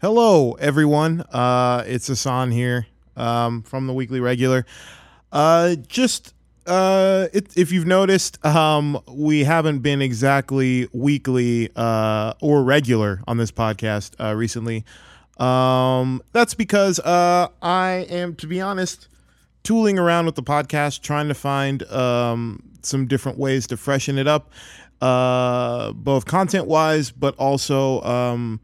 Hello, everyone. Uh, it's Ahsohn here um, from the Weekly Regular. Uh, just uh, it, if you've noticed, um, we haven't been exactly weekly uh, or regular on this podcast uh, recently. Um, that's because uh, I am, to be honest, tooling around with the podcast, trying to find um, some different ways to freshen it up, uh, both content wise, but also um,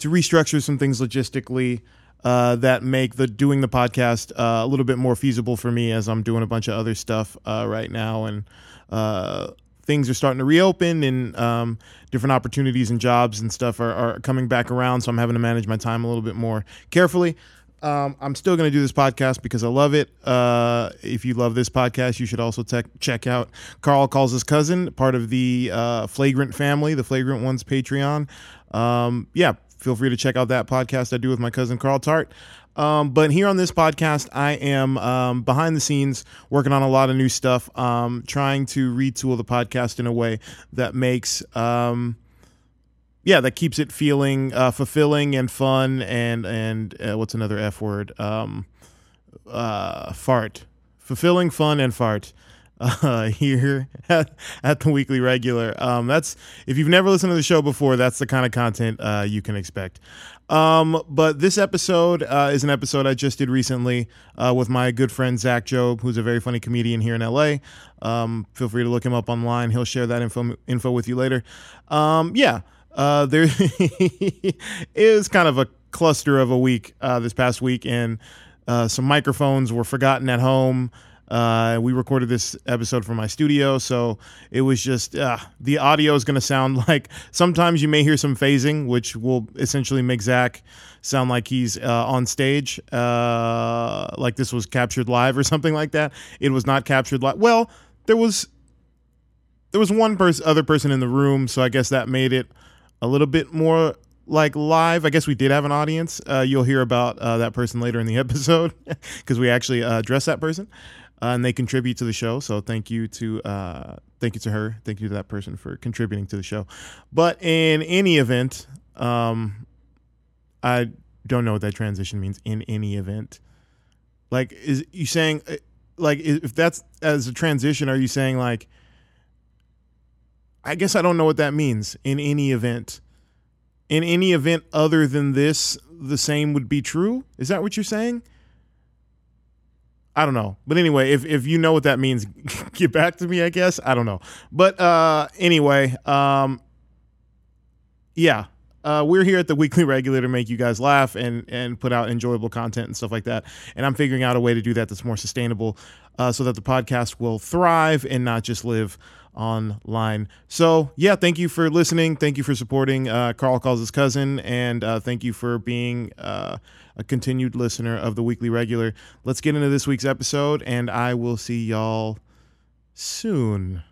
to restructure some things logistically. Uh, that make the doing the podcast uh, a little bit more feasible for me as I'm doing a bunch of other stuff uh, right now, and uh, things are starting to reopen, and um, different opportunities and jobs and stuff are, are, coming back around. So I'm having to manage my time a little bit more carefully. Um, I'm still going to do this podcast because I love it. Uh, if you love this podcast, you should also te- check out Carl Calls His Cousin, part of the uh, Flagrant family, the Flagrant Ones Patreon. Um, yeah, feel free to check out that podcast I do with my cousin Carl Tart. Um, but here on this podcast, I am um, behind the scenes working on a lot of new stuff, um, trying to retool the podcast in a way that makes, um, yeah, that keeps it feeling uh, fulfilling and fun and and uh, what's another F word? Um, uh, fart, fulfilling, fun, and fart uh, here at, at, the weekly regular. Um, that's if you've never listened to the show before, that's the kind of content uh, you can expect. Um, but this episode uh, is an episode I just did recently uh, with my good friend Zach Jobe, who's a very funny comedian here in LA. Um, feel free to look him up online. He'll share that info info with you later. Um, yeah, uh, there is kind of a cluster of a week uh, this past week, and some microphones were forgotten at home. Uh, we recorded this episode from my studio, so it was just uh, the audio is going to sound like sometimes you may hear some phasing, which will essentially make Zach sound like he's uh, on stage, uh, like this was captured live or something like that. It was not captured live. Well, there was there was one person, other person in the room, so I guess that made it a little bit more like live. I guess we did have an audience. Uh, you'll hear about uh, that person later in the episode because we actually addressed that person uh, and they contribute to the show. So thank you to uh, thank you to her, thank you to that person for contributing to the show. But in any event, um, I don't know what that transition means. In any event, like is you saying uh, like if that's as a transition, are you saying like? I guess I don't know what that means. In any event, in any event other than this, the same would be true. Is that what you're saying? I don't know. But anyway, if, if you know what that means, get back to me, I guess. I don't know. But uh, anyway, um, yeah, uh, we're here at the Weekly Regular to make you guys laugh and, and put out enjoyable content and stuff like that. And I'm figuring out a way to do that that's more sustainable uh, so that the podcast will thrive and not just live online. So, yeah, thank you for listening. Thank you for supporting uh, Carl Calls His Cousin. And uh, thank you for being uh, a continued listener of the Weekly Regular. Let's get into this week's episode, and I will see y'all soon.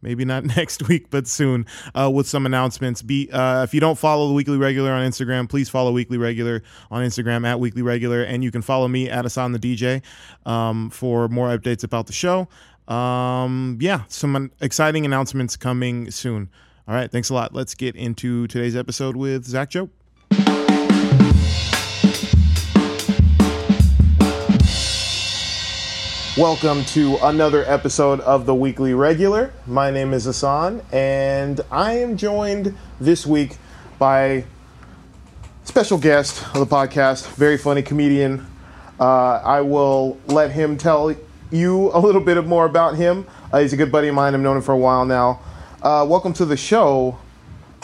Maybe not next week, but soon uh, with some announcements. Be uh, if you don't follow the Weekly Regular on Instagram, please follow Weekly Regular on Instagram at Weekly Regular, and you can follow me at Ahsohn the DJ um, for more updates about the show. Um, yeah, some exciting announcements coming soon. All right, thanks a lot. Let's get into today's episode with Zach Jobe. Welcome to another episode of the Weekly Regular. My name is Ahsohn, and I am joined this week by special guest of the podcast, very funny comedian. Uh, I will let him tell you a little bit more about him. Uh, he's a good buddy of mine. I've known him for a while now. Uh, welcome to the show,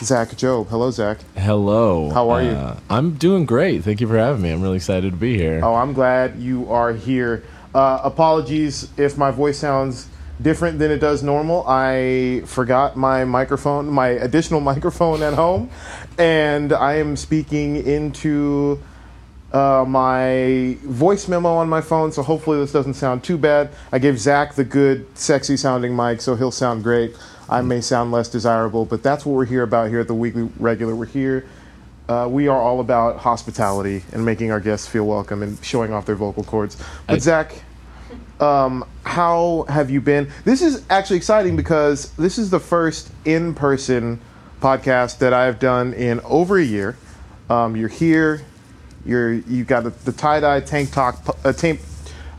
Zach Jobe. Hello, Zach. Hello. How are you? Uh, I'm doing great. Thank you for having me. I'm really excited to be here. Oh, I'm glad you are here. Uh, apologies if my voice sounds different than it does normal. I forgot my microphone, my additional microphone at home, and I am speaking into uh, my voice memo on my phone, so hopefully this doesn't sound too bad. I gave Zach the good, sexy sounding mic, so he'll sound great. I may sound less desirable, but that's what we're here about here at the Weekly Regular. We're here. Uh, we are all about hospitality and making our guests feel welcome and showing off their vocal cords. But I, Zach, um, how have you been? This is actually exciting because this is the first in-person podcast that I've done in over a year. Um, you're here. You're you've got a, the tie dye tank top. Uh, tank.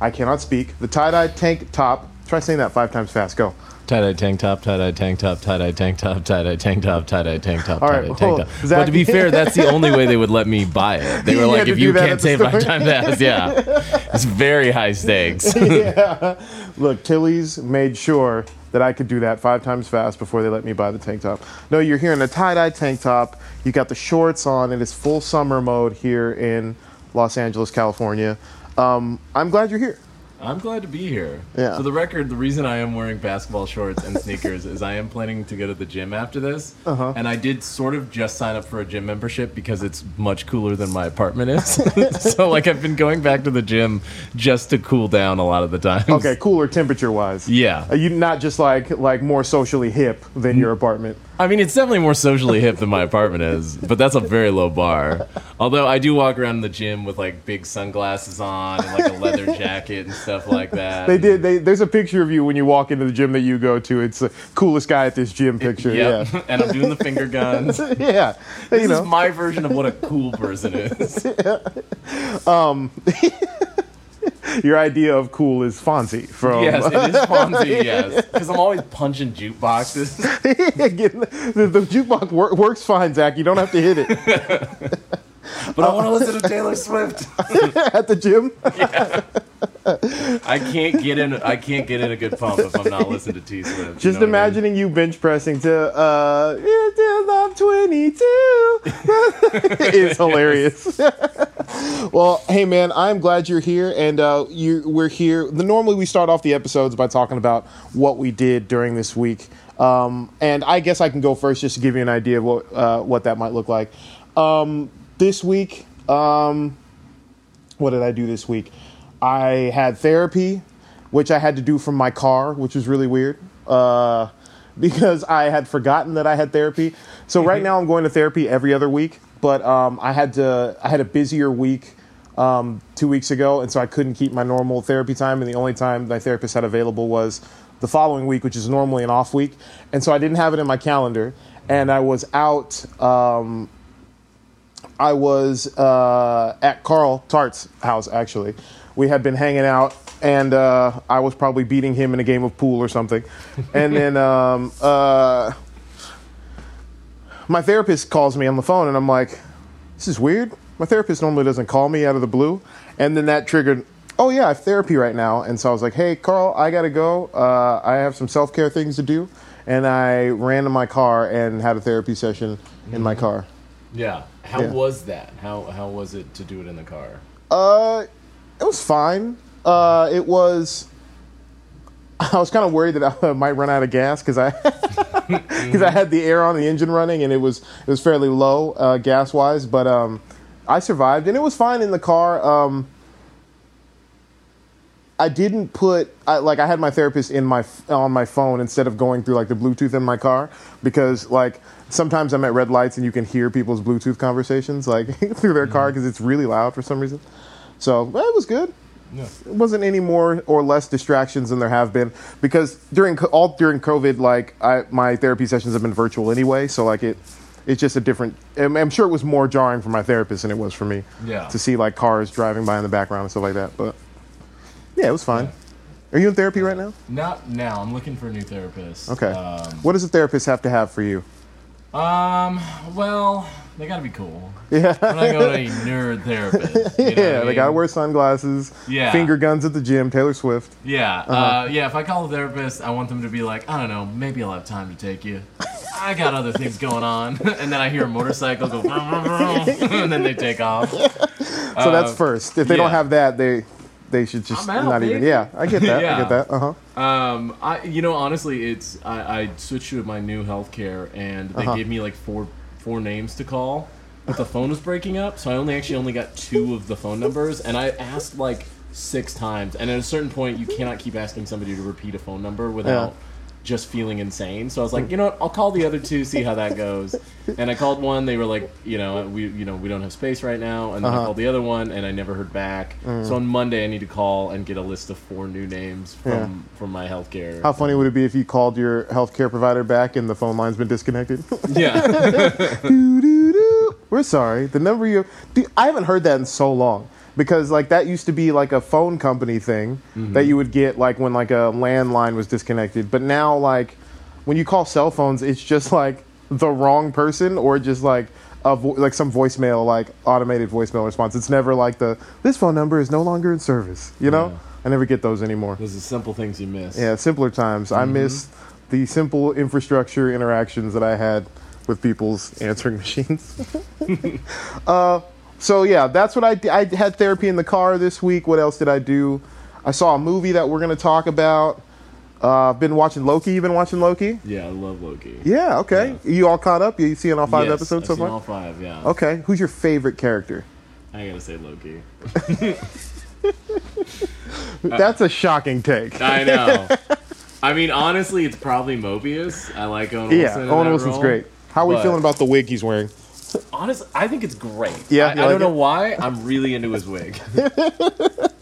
I cannot speak. The tie dye tank top. Try saying that five times fast. Go. Tie dye tank top, tie dye tank top, tie dye tank top, tie dye tank top, tie dye tank top, tie dye tank top. But to be fair, that's the only way they would let me buy it. They were like, if you can't say five times fast, yeah, it's very high stakes. yeah. Look, Tilly's made sure that I could do that five times fast before they let me buy the tank top. No, you're here in a tie dye tank top. You got the shorts on. It is full summer mode here in Los Angeles, California. Um, I'm glad you're here. I'm glad to be here. Yeah. For the record, the reason I am wearing basketball shorts and sneakers is I am planning to go to the gym after this. Uh-huh. And I did sort of just sign up for a gym membership because it's much cooler than my apartment is. so like I've been going back to the gym just to cool down a lot of the times. Okay, cooler temperature wise. Yeah. Are you not just like like more socially hip than your apartment? I mean, it's definitely more socially hip than my apartment is, but that's a very low bar. Although I do walk around the gym with like big sunglasses on and like a leather jacket and stuff like that. They did. They, there's a picture of you when you walk into the gym that you go to. It's the coolest guy at this gym picture. Yep. and I'm doing the finger guns. Yeah, yeah. This you know, is my version of what a cool person is. Um, your idea of cool is Fonzie from. yes, it is Fonzie, yes. Because I'm always punching jukeboxes. The, the jukebox wor- works fine, Zach. You don't have to hit it But I want to listen to Taylor Swift. at the gym. I can't get in I can't get in a good pump if I'm not listening to T Swift. you Just know what I mean? imagining you bench pressing to uh, "It's till I'm 22." it's hilarious. well, hey man, I'm glad you're here, and uh, you we're here. The, normally we start off the episodes by talking about what we did during this week, um, and I guess I can go first just to give you an idea of what uh, what that might look like. Um, this week, um, what did I do this week? I had therapy, which I had to do from my car, which was really weird uh, because I had forgotten that I had therapy. So right now I'm going to therapy every other week, but um, I had to I had a busier week um, two weeks ago, and so I couldn't keep my normal therapy time. And the only time my therapist had available was the following week, which is normally an off week, and so I didn't have it in my calendar. And I was out. Um, I was uh, at Carl Tart's house actually. We had been hanging out, and uh, I was probably beating him in a game of pool or something. And then um, uh, my therapist calls me on the phone, and I'm like, "This is weird." My therapist normally doesn't call me out of the blue, and then that triggered. Oh yeah, I have therapy right now, and so I was like, "Hey, Carl, I gotta go. Uh, I have some self care things to do." And I ran to my car and had a therapy session in my car. Yeah. How Yeah. was that? How how was it to do it in the car? Uh, it was fine. Uh, it was. I was kind of worried that I might run out of gas because I because I had the air on the engine running and it was it was fairly low uh, gas wise, but um, I survived and it was fine in the car. Um, I didn't put I, like I had my therapist in my on my phone instead of going through like the Bluetooth in my car because like sometimes I'm at red lights and you can hear people's Bluetooth conversations like through their car because it's really loud for some reason. So well, it was good. Yeah. It wasn't any more or less distractions than there have been because during all during COVID, like I, my therapy sessions have been virtual anyway. So like it, it's just a different. I'm, I'm sure it was more jarring for my therapist than it was for me. Yeah. To see like cars driving by in the background and stuff like that, but yeah, it was fine. Are you in therapy right now? Not now. I'm looking for a new therapist. Okay. Um, what does a therapist have to have for you? Um well, they gotta be cool. Yeah. I'm not going to a nerd therapist. you know what I yeah, they gotta wear sunglasses. Yeah. Finger guns at the gym. Taylor Swift. Yeah, Uh-huh. uh, yeah. If I call a therapist, I want them to be like, I don't know, maybe I'll have time to take you. I got other things going on, and then I hear a motorcycle go, vroom, vroom, vroom, and then they take off. So that's first. If they don't Uh, have that, they they should just out, not even. Yeah, I get that. I get that. Uh huh. Um, I, you know, honestly, it's I, I switched to my new healthcare, and they Uh-huh. gave me like four four names to call, but the phone was breaking up, so I only actually only got two of the phone numbers, and I asked like six times, and at a certain point, you cannot keep asking somebody to repeat a phone number without. Just feeling insane, so I was like, you know what? I'll call the other two, see how that goes. And I called one. They were like, you know, we, you know, we don't have space right now. And then I Uh-huh. called the other one, and I never heard back. So on Monday, I need to call and get a list of four new names from Yeah. from my healthcare. How funny would it be if you called your healthcare provider back and the phone line's been disconnected? Yeah. Doo-doo-doo. we're sorry. The number you I haven't heard that in so long because like that used to be like a phone company thing that you would get like when like a landline was disconnected. But now like when you call cell phones, it's just like the wrong person or just like a vo- like some voicemail like automated voicemail response. It's never like the this phone number is no longer in service. You know, Yeah. I never get those anymore. Those are simple things you miss. Yeah, simpler times. I miss the simple infrastructure interactions that I had with people's answering machines. uh, so yeah, that's what I d- I had therapy in the car this week. What else did I do? I saw a movie that we're going to talk about. Uh, I've been watching Loki. You've been watching Loki? Yeah, I love Loki. Yeah. Okay. You all caught up? You seeing all five Yes, episodes I've so seen far? all five, yeah. Okay. Who's your favorite character? I gotta say Loki. That's a shocking take. I know. I mean, honestly, it's probably Mobius. I like Owen yeah, Wilson. in Owen Wilson's role. great. How are we feeling about the wig he's wearing? Honestly, I think it's great. Yeah, I, I like don't know why. I'm really into his wig.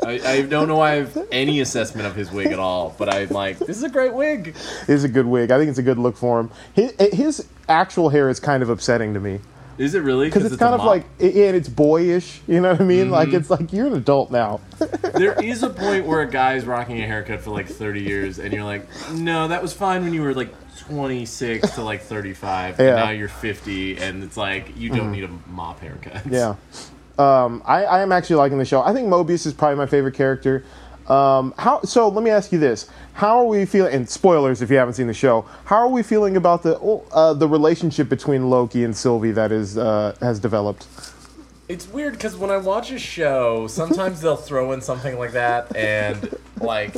I, I don't know why I have any assessment of his wig at all, but I'm like, this is a great wig. It is a good wig. I think it's a good look for him. His, eh, his actual hair is kind of upsetting to me. Is it really? because it's, a kind of like and it's boyish you know what i mean Mm-hmm. like it's like you're an adult now there is a point where a guy's rocking a haircut for like 30 years, and you're like, no, that was fine when you were like 26 to like 35. Yeah. And now you're 50, and it's like you don't need a mop haircut. yeah um, I, I am actually liking the show i think mobius is probably my favorite character um, how so let me ask you this how are we feeling and spoilers if you haven't seen the show how are we feeling about the uh, the relationship between loki and sylvie that is uh, has developed It's weird because when I watch a show, sometimes they'll throw in something like that, and like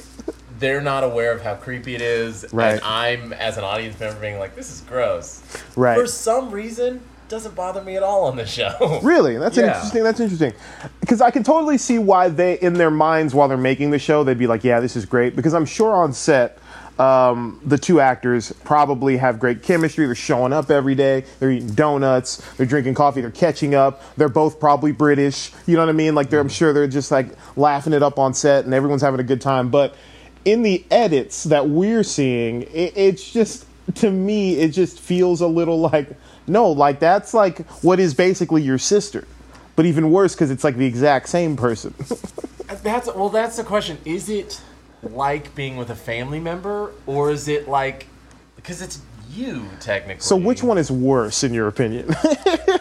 they're not aware of how creepy it is, Right. and I'm as an audience member being like, "This is gross." right For some reason, doesn't bother me at all on the show. Really, that's Yeah. interesting. That's interesting because I can totally see why they, in their minds, while they're making the show, they'd be like, "Yeah, this is great." Because I'm sure on set, um, the two actors probably have great chemistry. They're showing up every day. They're eating donuts. They're drinking coffee. They're catching up. They're both probably British. You know what I mean? Like, they're, I'm sure they're just like laughing it up on set, and everyone's having a good time. But in the edits that we're seeing, it, it's just to me, it just feels a little like no, like that's like what is basically your sister, but even worse because it's like the exact same person. Uh, that's well. That's the question. Is it like being with a family member, or is it like because it's you technically? so which one is worse in your opinion?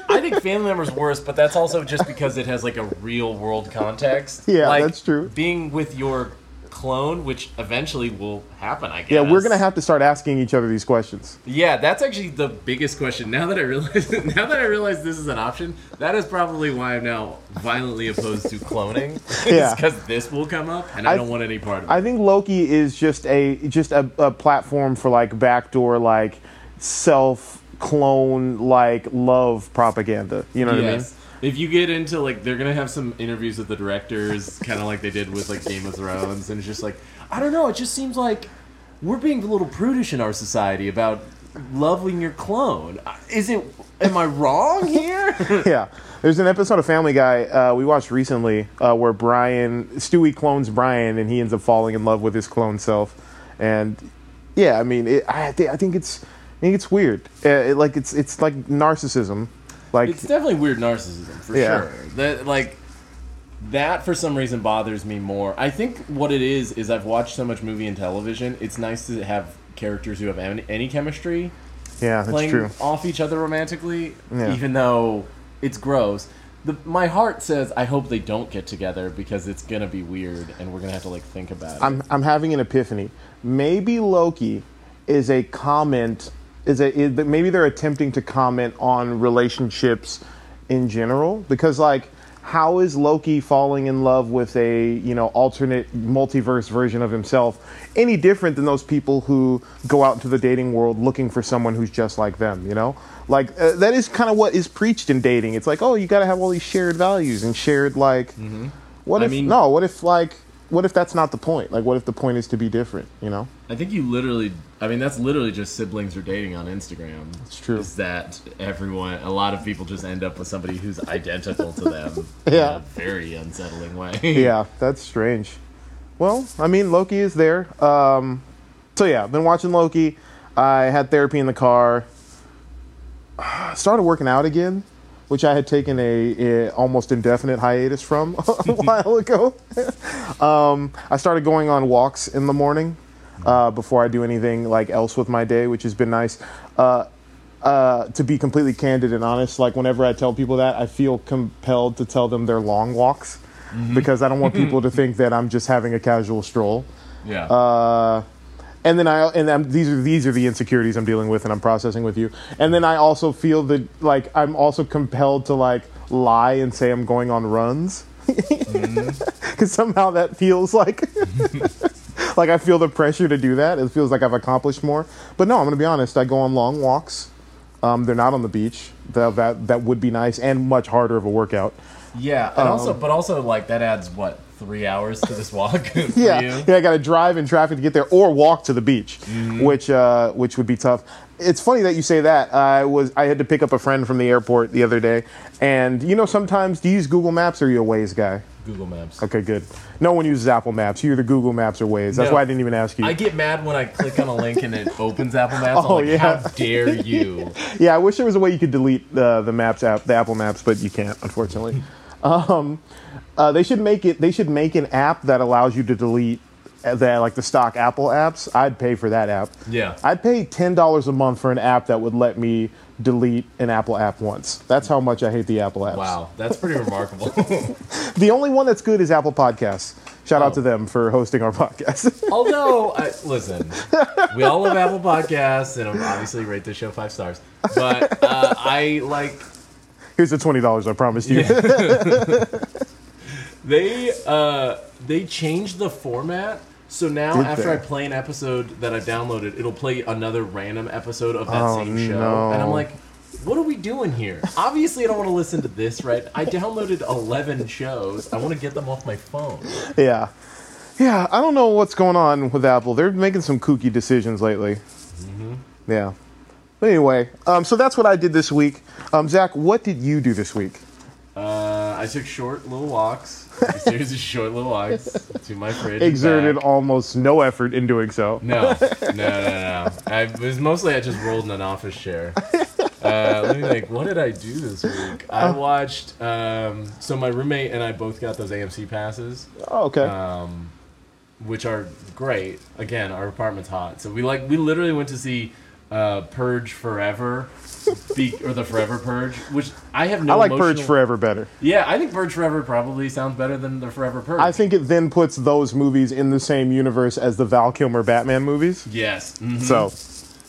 I think family member's worse, but that's also just because it has like a real world context. Yeah, Like, that's true. Being with your clone, which eventually will happen, I guess. yeah, we're gonna have to start asking each other these questions. Yeah, that's actually the biggest question. Now that I realize, now that I realize this is an option, that is probably why I'm now violently opposed to cloning. Yeah. because this will come up, and I, I- don't want any part of it. I think Loki is just a just a, a platform for like backdoor like self clone like love propaganda. You know what I mean? If you get into like, they're gonna have some interviews with the directors, kind of like they did with like Game of Thrones, and it's just like, I don't know. It just seems like we're being a little prudish in our society about loving your clone. Is it? Am I wrong here? yeah. There's an episode of Family Guy uh, we watched recently uh, where Brian Stewie clones Brian and he ends up falling in love with his clone self, and yeah, I mean, it, I, thi- I think it's I think it's weird. Uh, it, like it's it's like narcissism, like it's definitely weird narcissism for Yeah. sure. That like that for some reason bothers me more. I think what it is is I've watched so much movie and television. It's nice to have characters who have any, any chemistry yeah, that's playing true. off each other romantically, Yeah. even though it's gross. The, my heart says I hope they don't get together because it's gonna be weird and we're gonna have to like think about it. I'm I'm having an epiphany. Maybe Loki is a comment is a is, maybe they're attempting to comment on relationships in general. Because like how is Loki falling in love with a you know alternate multiverse version of himself any different than those people who go out into the dating world looking for someone who's just like them you know? Like uh, that is kind of what is preached in dating. It's like oh you got to have all these shared values and shared like what I if mean- no what if like what if that's not the point like what if the point is to be different you know I think you literally. I mean, that's literally just siblings are dating on Instagram. It's true. Is that everyone? A lot of people just end up with somebody who's identical to them. Yeah. In a very unsettling way. yeah, that's strange. Well, I mean, Loki is there. Um, so yeah, been watching Loki. I had therapy in the car. Started working out again. Which I had taken a, a almost indefinite hiatus from a while ago. um, I started going on walks in the morning uh, before I do anything like else with my day, which has been nice. Uh, uh, to be completely candid and honest, like whenever I tell people that, I feel compelled to tell them they're long walks because I don't want people to think that I'm just having a casual stroll. Yeah. And then I and I'm, these are these are the insecurities I'm dealing with and I'm processing with you. And then I also feel that like I'm also compelled to like lie and say I'm going on runs because somehow that feels like like I feel the pressure to do that. It feels like I've accomplished more. But no, I'm gonna be honest. I go on long walks. Um, they're not on the beach. That, that that would be nice and much harder of a workout. yeah. And also, but also, like that adds what three hours to this walk. for yeah, you? yeah. I got to drive in traffic to get there, or walk to the beach, Mm-hmm. which uh, which would be tough. It's funny that you say that. I was I had to pick up a friend from the airport the other day, and you know sometimes do you use Google Maps or are you a Waze guy? Google Maps. Okay, good. No one uses Apple Maps. You're the Google Maps or Waze. That's No. why I didn't even ask you. I get mad when I click on a link and it opens Apple Maps. Oh, I'm like, yeah. how dare you? yeah, I wish there was a way you could delete the the Maps app, the Apple Maps, but you can't, unfortunately. um, uh, they should make it. They should make an app that allows you to delete uh, the like the stock Apple apps. I'd pay for that app. Yeah. I'd pay ten dollars a month for an app that would let me delete an Apple app once. That's how much I hate the Apple apps. Wow, that's pretty remarkable. The only one that's good is Apple Podcasts. Shout out Oh. to them for hosting our podcast. Although, I, listen, we all love Apple Podcasts, and I'm obviously rate this show five stars. But uh, I like Here's the twenty dollars I promised you. They uh, they changed the format. So now, Did after they? I play an episode that I downloaded, it'll play another random episode of that Oh, same show, no. and I'm like, "What are we doing here?" Obviously, I don't want to listen to this. Right? I downloaded 11 shows. I want to get them off my phone. yeah, yeah. I don't know what's going on with Apple. They're making some kooky decisions lately. Mm-hmm. Yeah. But anyway, um, so that's what I did this week. Um, Zach, what did you do this week? Uh, I took short little walks, a series of short little walks to my fridge. Exerted back. almost no effort in doing so. No, no, no, no. I it was mostly I just rolled in an office chair. Uh, let me think. What did I do this week? I watched. Um, so my roommate and I both got those AMC passes, Oh, okay. um, which are great. Again, our apartment's hot, so we like we literally went to see uh, Purge Forever. Be, or the Forever Purge, which I have no. I like Purge Forever better. Yeah, I think Purge Forever probably sounds better than the Forever Purge. I think it then puts those movies in the same universe as the Val Kilmer Batman movies. yes. mhm. So,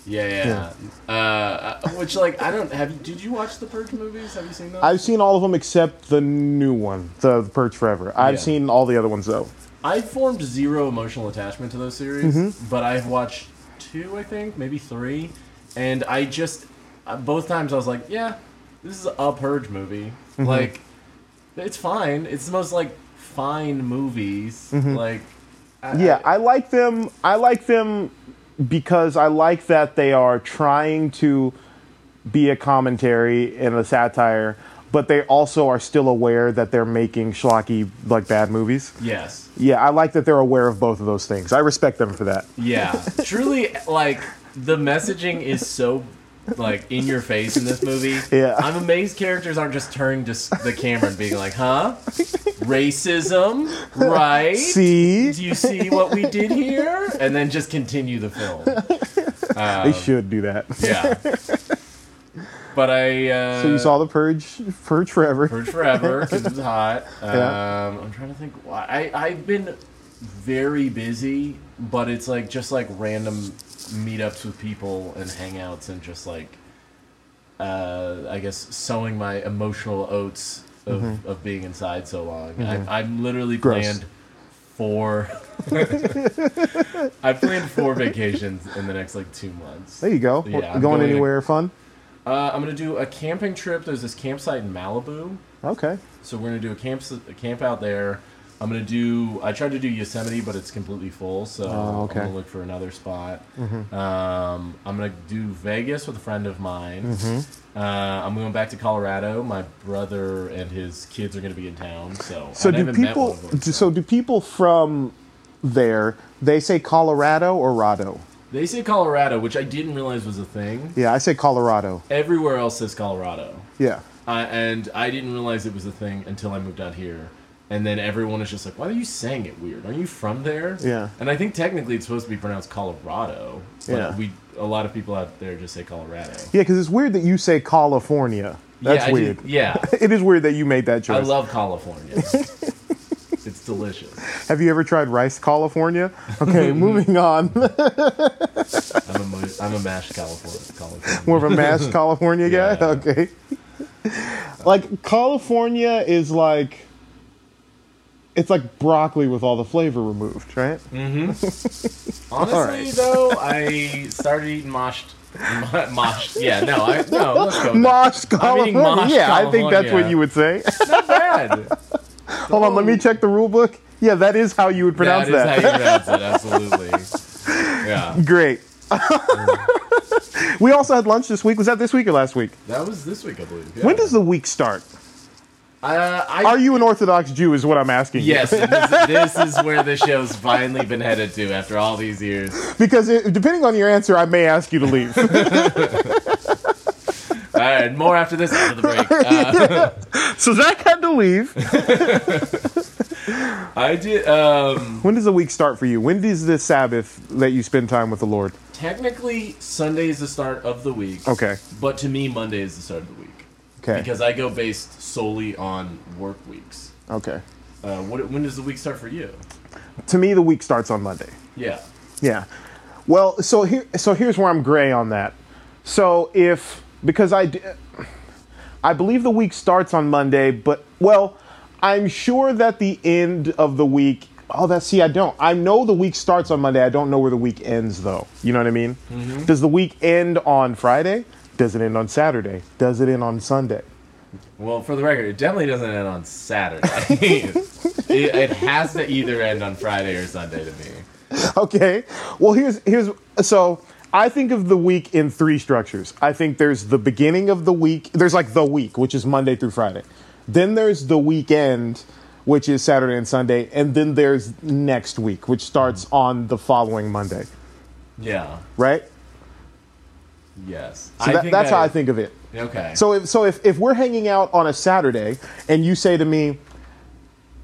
Yeah, yeah. Uh, which like I don't have. You, did you watch the Purge movies? Have you seen those? I've seen all of them except the new one, the Purge Forever. I've Yeah. seen all the other ones though. I formed zero emotional attachment to those series, Mm-hmm. but I've watched two, I think, maybe three, and I just uh, both times I was like, yeah, this is a Purge movie. Mm-hmm. Like, it's fine. It's the most like fine movies. Like, I, Mm-hmm. Yeah, I like them. I like them because I like that they are trying to be a commentary and a satire, but they also are still aware that they're making schlocky, like bad movies. yes, Yeah, I like that they're aware of both of those things. I respect them for that. yeah. Truly, like the messaging is so like in your face in this movie. Yeah. I'm amazed characters aren't just turning to the camera and being like, "Huh, racism, right? See, Do you see what we did here?" And then just continue the film. they should do that. Yeah. But I. Uh, So you saw the Purge, Purge Forever. Purge Forever because it's hot. Um, Yeah. I'm trying to think why. I, I've been very busy, but it's like just like random meetups with people and hangouts and just like, uh, I guess, sowing my emotional oats of, of being inside so long. I, I'm literally Mm-hmm. Gross. planned four. I've planned four vacations in the next like two months. There you go. Yeah, going going- anywhere fun? Uh, I'm gonna do a camping trip. There's this campsite in Malibu. Okay. So we're gonna do a camp a camp out there. I'm gonna do. I tried to do Yosemite, but it's completely full. So Oh, okay. Mm-hmm. I'm gonna look for another spot. Um, I'm gonna do Vegas with a friend of mine. Mm-hmm. Uh, I'm going back to Colorado. My brother and his kids are gonna be in town. So So I do people? one of them, do- So do people from there? They say Colorado or Rado? they say Colorado, which I didn't realize was a thing. Yeah, I say Colorado. Everywhere else says Colorado. Yeah. I, and I didn't realize it was a thing until I moved out here. And then everyone is just like, "Why are you saying it weird? Are you from there?" Yeah. And I think technically it's supposed to be pronounced Colorado. But Yeah. We a lot of people out there just say Colorado. Yeah, because it's weird that you say California. That's yeah, weird. did- yeah. it is weird that you made that choice. I love California. it's delicious. Have you ever tried rice California? Okay, moving on. I'm a I'm a mashed California. California. More of a mashed California guy? Yeah. Okay. Like California is like it's like broccoli with all the flavor removed, right? Mm-hmm. Honestly, Alright. though, I started eating moshed. Moshed. Yeah, no, I no. Let's go. with that. Mosh I'm California. yeah, I think that's what you would say. Not bad. Hold on, let me check the rule book. Yeah, that is how you would pronounce that. that. Is how you pronounce it. Absolutely. Yeah, Great. Mm-hmm. we also had lunch this week. Was that this week or last week? that was this week, I believe. Yeah. When does the week start? Uh, I, Are you an Orthodox Jew? Is what I'm asking. you. Yes, and this, this is where the show's finally been headed to after all these years. Because it, depending on your answer, I may ask you to leave. All right, more after this after the break. Uh, so Zach had to leave. I did. Um, When does the week start for you? When does the Sabbath let you spend time with the Lord? technically, Sunday is the start of the week. Okay. But to me, Monday is the start of the week Okay. because I go based solely on work weeks. okay. Uh, what, when does the week start for you? To me, the week starts on Monday. Yeah. Yeah. Well, so here, so here's where I'm gray on that. So if because I, I believe the week starts on Monday, but well, I'm sure that the end of the week. Oh, that see, I don't. I know the week starts on Monday. I don't know where the week ends, though. You know what I mean? Does the week end on Friday? Does it end on Saturday? Does it end on Sunday? Well, for the record, it definitely doesn't end on Saturday. it, it has to either end on Friday or Sunday to me. Okay. Well, here's here's so I think of the week in three structures. I think there's the beginning of the week. There's like the week, which is Monday through Friday. Then there's the weekend, which is Saturday and Sunday, and then there's next week, which starts on the following Monday. Yeah. Right? Yes. So that, that's how I think of it. Okay. So if so if, if we're hanging out on a Saturday and you say to me,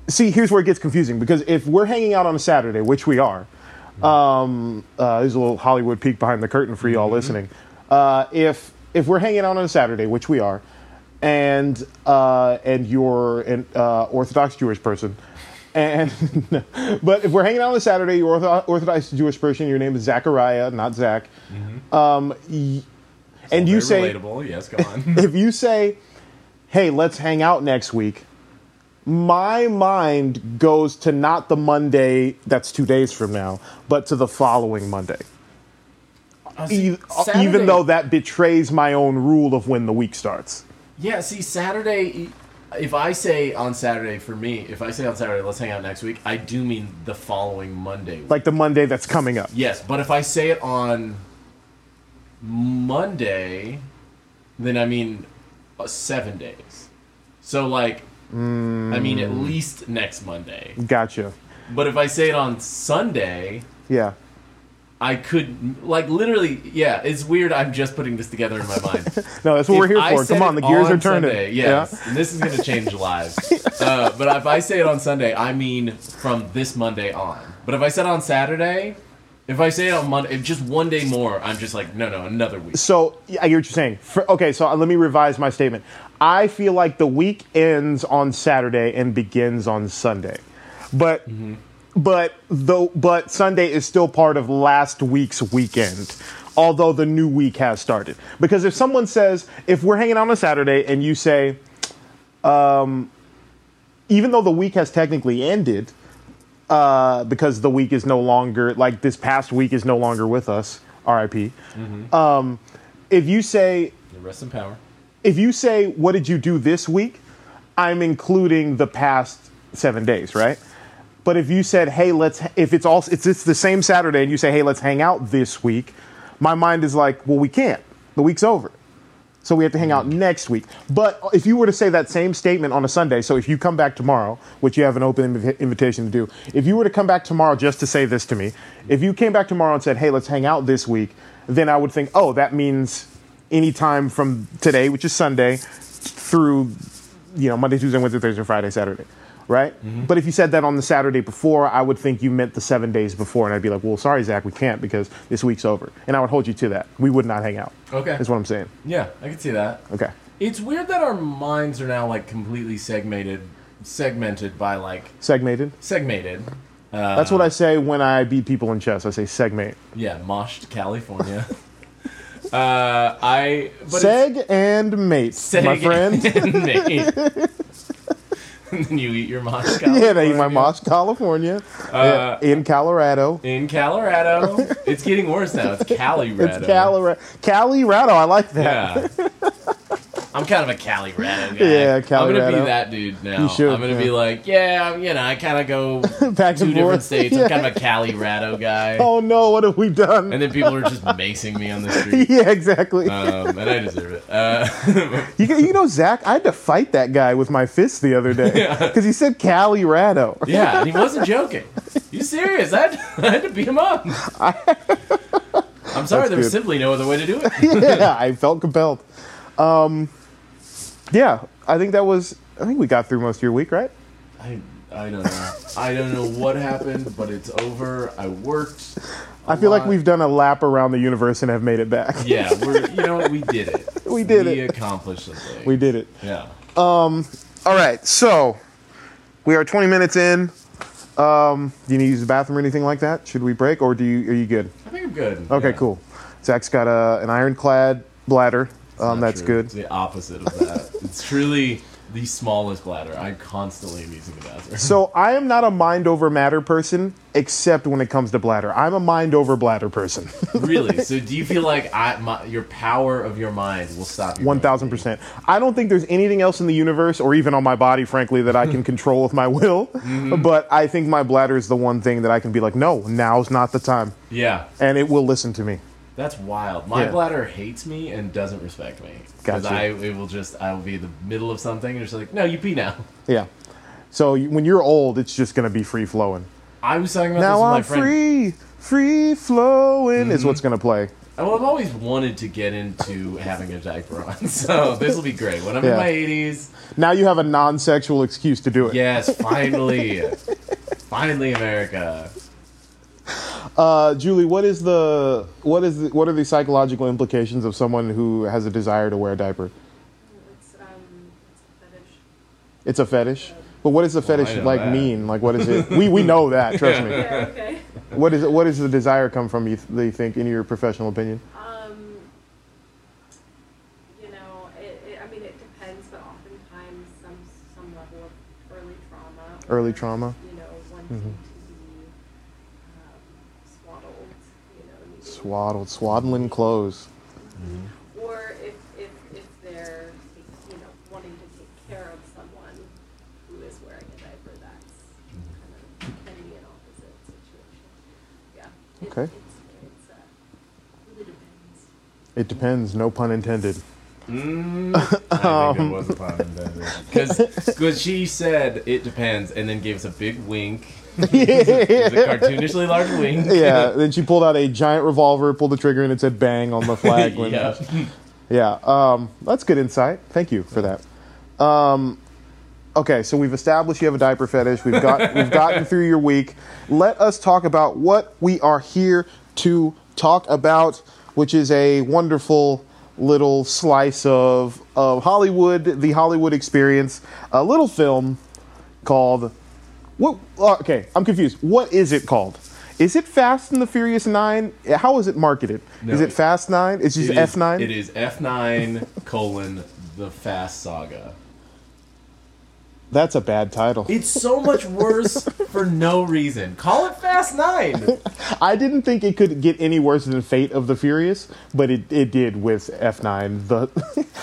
see, here's where it gets confusing because if we're hanging out on a Saturday, which we are, um, uh, there's a little Hollywood peek behind the curtain for y'all listening. Uh, if if we're hanging out on a Saturday, which we are, and uh, and you're an uh, Orthodox Jewish person, and but if we're hanging out on a Saturday, you're Ortho- Orthodox Jewish person, your name is Zachariah, not Zach, um, y- and you say relatable. Yes, go on. if you say, "Hey, let's hang out next week," my mind goes to not the Monday that's two days from now, but to the following Monday. Uh, see, E- Saturday- even though that betrays my own rule of when the week starts. Yeah, see, Saturday. If I say on Saturday for me, if I say on Saturday, let's hang out next week, I do mean the following Monday. Like the Monday that's coming up. yes, but if I say it on Monday, then I mean uh, seven days. So like, I mean at least next Monday. Gotcha. But if I say it on Sunday, Yeah. I could like literally. Yeah, it's weird. I'm just putting this together in my mind. No, that's what we're here I for. Come on, the gears are turning. Sunday, yes, and this is going to change lives. Uh, but if I say it on Sunday, I mean from this Monday on. But if I said on Saturday, if I say it on Monday, if just one day more, I'm just like, no, no, another week. So yeah, I get what you're saying. For, okay, so let me revise my statement. I feel like the week ends on Saturday and begins on Sunday, but but though but Sunday is still part of last week's weekend. Although the new week has started, because if someone says if we're hanging out on a Saturday and you say, um, even though the week has technically ended, uh, because the week is no longer like this past week is no longer with us. R.I.P. Um, if you say the Rest in power. if you say what did you do this week, I'm including the past seven days, right? But if you said, hey, let's if it's all it's it's the same Saturday and you say, hey, let's hang out this week, my mind is like, well, we can't. The week's over. So we have to hang out next week. But if you were to say that same statement on a Sunday, so if you come back tomorrow, which you have an open invi- invitation to do, if you were to come back tomorrow just to say this to me, if you came back tomorrow and said, hey, let's hang out this week, then I would think, oh, that means any time from today, which is Sunday, through, you know, Monday, Tuesday, Wednesday, Thursday, Friday, Saturday, right? But if you said that on the Saturday before, I would think you meant the seven days before, and I'd be like, well, sorry, Zach, we can't because this week's over, and I would hold you to that. We would not hang out. Okay. Is what I'm saying. Yeah, I can see that. Okay. It's weird that our minds are now like completely segmented, segmented by like Segmented. segmented. Uh, That's what I say when I beat people in chess. I say segment. Yeah, moshed California. uh, I but Seg and mate, it's my friend. and mate. and then you eat your mosh. yeah, I eat my California. Moss, California, Uh, in Colorado. in Colorado. it's getting worse now. It's Cali It's Colorado. Colorado. I like that. Yeah. I'm kind of a Cali Rado guy. Yeah, I'm gonna Colorado. be that dude now. You should, I'm gonna yeah. be like, yeah, you know, I kind of go Back two different states. Yeah. I'm kind of a Cali Rado guy. Oh no! What have we done? And then people are just macing me on the street. yeah, exactly. Um, and I deserve it. Uh, you, you know, Zach, I had to fight that guy with my fist the other day because he said Colorado. yeah, and he wasn't joking. You serious. I had, I had to beat him up. I'm sorry, That's there was simply no other way to do it. yeah, I felt compelled. Um, yeah, I think that was. I think we got through most of your week, right? I, I don't know. I don't know what happened, but it's over. I worked. I feel like we've done a lap around the universe and have made it back. Yeah, we're you know what, we did it. We did we it. accomplished something. We did it. yeah. Um. All right, so we are 20 minutes in. Um, do you need to use the bathroom or anything like that? Should we break, or do you? Are you good? I think I'm good. Okay, Yeah. cool. Zach's got a, an ironclad bladder. Um, that's true. good. It's the opposite of that. it's truly the smallest bladder. I constantly am using the bathroom. So I am not a mind over matter person, except when it comes to bladder. I'm a mind over bladder person. really? So do you feel like I, my, your power of your mind will stop you? One thousand percent. I don't think there's anything else in the universe, or even on my body, frankly, that I can control with my will. Mm-hmm. But I think my bladder is the one thing that I can be like, no, now's not the time, Yeah, and it will listen to me. That's wild. My Yeah. bladder hates me and doesn't respect me because Gotcha. I it will just I will be in the middle of something and it's like no, you pee now. Yeah. So you- when you're old, it's just gonna be free flowing. I was talking about Now this with my I'm friend. free, free flowing is mm-hmm. what's gonna play. Well, I've always wanted to get into having a diaper on, so this will be great. When I'm Yeah. in my 80s, Now you have a non-sexual excuse to do it. yes, finally, finally, America. Uh, Julie, what is the what is the, what are the psychological implications of someone who has a desire to wear a diaper? It's um, it's a fetish. It's a fetish. But what does the fetish I know like that. mean? Like what is it? we we know that. Trust me. Yeah. Okay. What is it? What does the desire come from? You, th- do you think, in your professional opinion? Um, you know, it, it, I mean, it depends, but oftentimes some some level of early trauma. Early trauma. You know, wanting to be um, swaddled. You know, needing- Swaddled, swaddling clothes. or if if if they're you know wanting to take care of someone who is wearing a diaper, that's kind of can be an opposite situation. Yeah. It- Okay. It's, it's, uh, really depends. It depends. No pun intended. Mm, I think it was a pun intended. Because she said it depends, and then gave us a big wink. it was a cartoonishly large wink. Yeah. then she pulled out a giant revolver, pulled the trigger, and it said "bang" on the flag. When, yeah. Yeah, um, that's good insight. Thank you for that. Um, okay, so we've established you have a diaper fetish. We've got we've gotten through your week. Let us talk about what we are here to talk about, which is a wonderful little slice of of Hollywood, the Hollywood experience, a little film called what? uh, Okay, I'm confused. What is it called? Is it Fast and the Furious Nine? How is it marketed? No, is it it- Fast Nine? It's just F nine. It is F9 colon the Fast Saga. That's a bad title. It's so much worse for no reason. Call it Fast Nine. I didn't think it could get any worse than Fate of the Furious, but it, it did with F9, the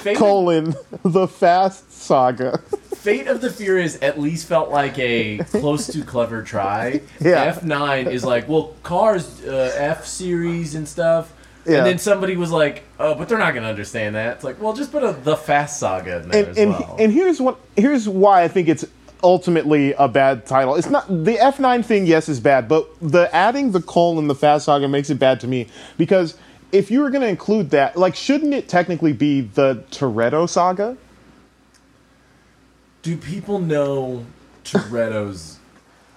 Fate, colon, the Fast Saga. Fate of the Furious at least felt like a close to clever try. Yeah. F9 is like, well, cars, uh, F series and stuff. Yeah. And then somebody was like, oh, but they're not going to understand that. It's like, well, just put a the Fast Saga in there And, as and, well. and here's what here's why I think it's ultimately a bad title. It's not the F9 thing, yes, is bad, but the adding the colon, the Fast Saga makes it bad to me because if you were going to include that, like, shouldn't it technically be the Toretto Saga? Do people know Toretto's?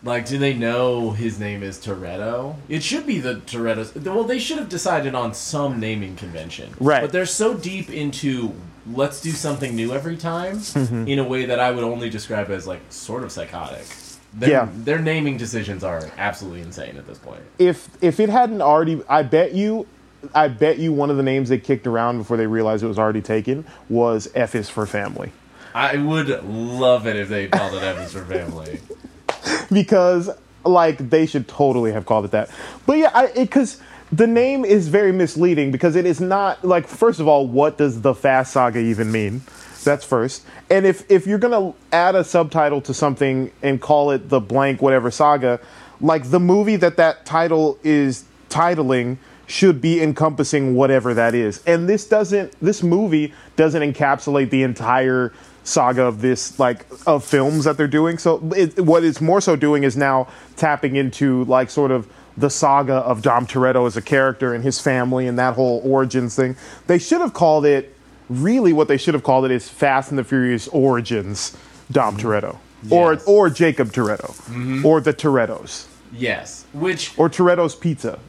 Like, do they know his name is Toretto? It should be the Toretto's. Well, they should have decided on some naming convention. Right. But they're so deep into let's do something new every time Mm-hmm. in a way that I would only describe as like sort of psychotic. Their, Yeah. Their naming decisions are absolutely insane at this point. if if it hadn't already, I bet you, I bet you one of the names they kicked around before they realized it was already taken was F is for family, I would love it if they called it F is for Family. because like they should totally have called it that. But yeah, I because the name is very misleading because it is not like first of all, what does the Fast Saga even mean? That's first. And if if you're gonna add a subtitle to something and call it the blank whatever saga, like the movie that that title is titling should be encompassing whatever that is. And this doesn't. This movie doesn't encapsulate the entire saga of this like of films that they're doing. So it, what it's more so doing is now tapping into like sort of the saga of Dom Toretto as a character and his family and that whole origins thing. They should have called it really what they should have called it is Fast and the Furious Origins Dom mm-hmm. Toretto. Or Yes. or Jacob Toretto. Mm-hmm. Or the Torettos. Yes. Which Or Toretto's Pizza.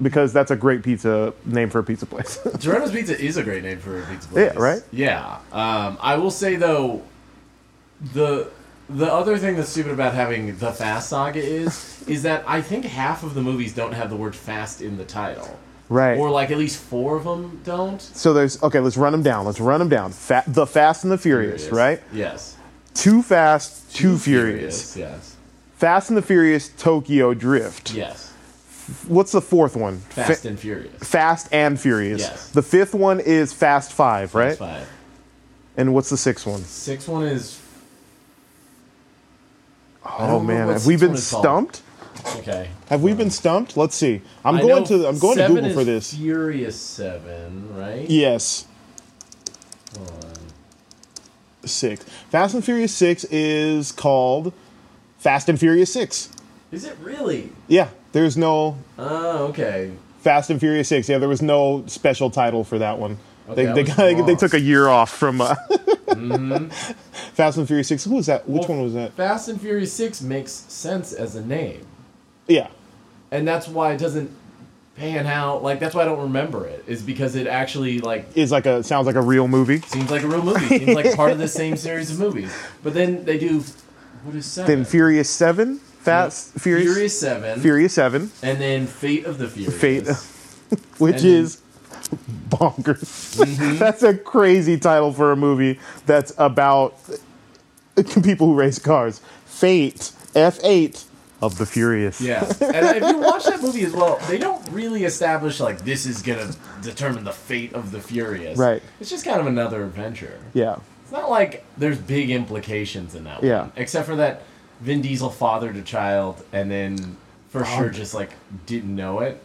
Because that's a great pizza name for a pizza place. Toretto's Pizza is a great name for a pizza place. Yeah, right? Yeah. Um, I will say though, the the other thing that's stupid about having the Fast Saga is is that I think half of the movies don't have the word fast in the title. right. Or like at least four of them don't. so there's okay, let's run them down. Let's run them down. Fa- the Fast and the Furious, right? Yes. Too Fast, Too, Furious. Yes. Fast and the Furious Tokyo Drift. Yes. What's the fourth one? Fast Fa- and Furious. Fast and Furious. Yes. The fifth one is Fast Five, right? Five. And what's the sixth one? Six one is Oh man, have we been called. stumped? okay. Have we been stumped? Let's see. I'm I going to I'm going to Google for this. Furious Seven, right? Yes. Six. Fast and Furious Six is called Fast and Furious Six. Is it really? Yeah, there's no Oh, okay. Fast and Furious Six. Yeah, there was no special title for that one. Okay, they I they, they took a year off from uh, Fast and Furious Six. Who was that? Which Mm-hmm. Well, one was that? Fast and Furious Six makes sense as a name, Yeah, and that's why it doesn't pan out. Like that's why I don't remember it. Is because it actually like is like a sounds like a real movie. seems like a real movie. seems like part of the same series of movies. But then they do what is seven? Then Furious Seven, Fast Furious Furious Seven, Furious Seven, and then Fate of the Furious. Fate, which And is bonkers. Mm-hmm. that's a crazy title for a movie that's about people who race cars. Fate, F eight of the Furious. Yeah, and if you watch that movie as well, they don't really establish like this is gonna determine the fate of the Furious. Right. It's just kind of another adventure. yeah. It's not like there's big implications in that Yeah. one. Except for that Vin Diesel fathered a child and then for sure just like didn't know it.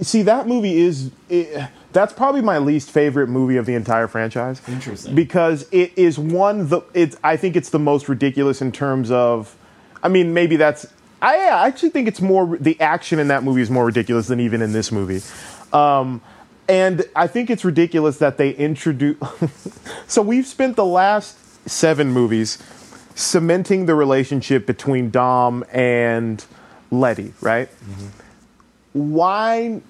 See, that movie is it, that's probably my least favorite movie of the entire franchise. Interesting. because it is one the it's I think it's the most ridiculous in terms of I mean maybe that's I I actually think it's more the action in that movie is more ridiculous than even in this movie. Um and I think it's ridiculous that they introduce So we've spent the last 7 movies cementing the relationship between Dom and Letty, right? Why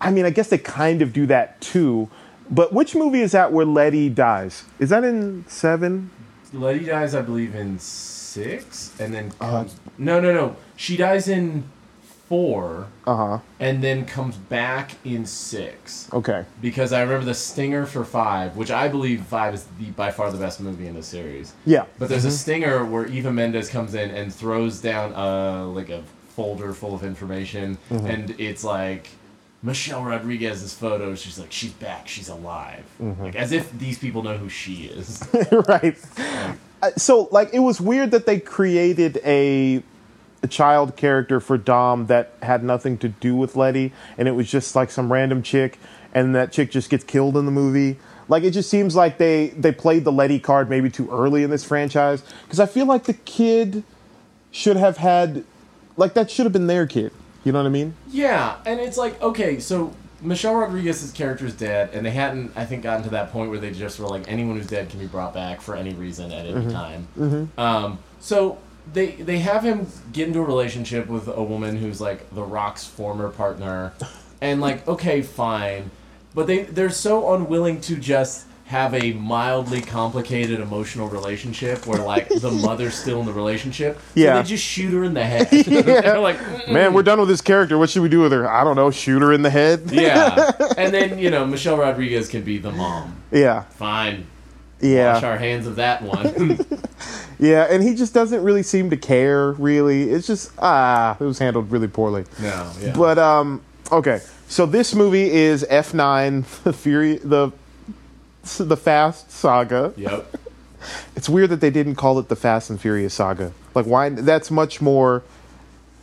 I mean, I guess they kind of do that too. But which movie is that where Letty dies? Is that in seven? Letty dies, I believe, in six, and then Uh-huh. No, no, no. She dies in four, Uh huh. and then comes back in six. Okay. Because I remember the stinger for five, which I believe five is the by far the best movie in the series. Yeah. But there's a stinger where Eva Mendes comes in and throws down a like a folder full of information, and it's like Michelle Rodriguez's photo. She's like, she's back, she's alive, like as if these people know who she is. right. Uh, So, like, it was weird that they created a child character for Dom that had nothing to do with Letty, and it was just like some random chick, and that chick just gets killed in the movie. Like, it just seems like they they played the Letty card maybe too early in this franchise because I feel like the kid should have had, like, that should have been their kid. You know what I mean? yeah, and it's like okay, so Michelle Rodriguez's character is dead, and they hadn't, I think, gotten to that point where they just were like, anyone who's dead can be brought back for any reason at any time. Um, so they they have him get into a relationship with a woman who's like The Rock's former partner, and like, okay, fine, but they they're so unwilling to just have a mildly complicated emotional relationship where like the mother's still in the relationship. So Yeah. they just shoot her in the head. They're like, Man, we're done with this character. What should we do with her? I don't know. Shoot her in the head. Yeah. And then, you know, Michelle Rodriguez can be the mom. Yeah. Fine. Yeah. Wash our hands of that one. Yeah. And he just doesn't really seem to care. Really, it's just ah, it was handled really poorly. no, yeah. But um, okay. So this movie is F nine, the Fury, the the Fast Saga. yep. It's weird that they didn't call it the Fast and Furious Saga. Like, why? That's much more.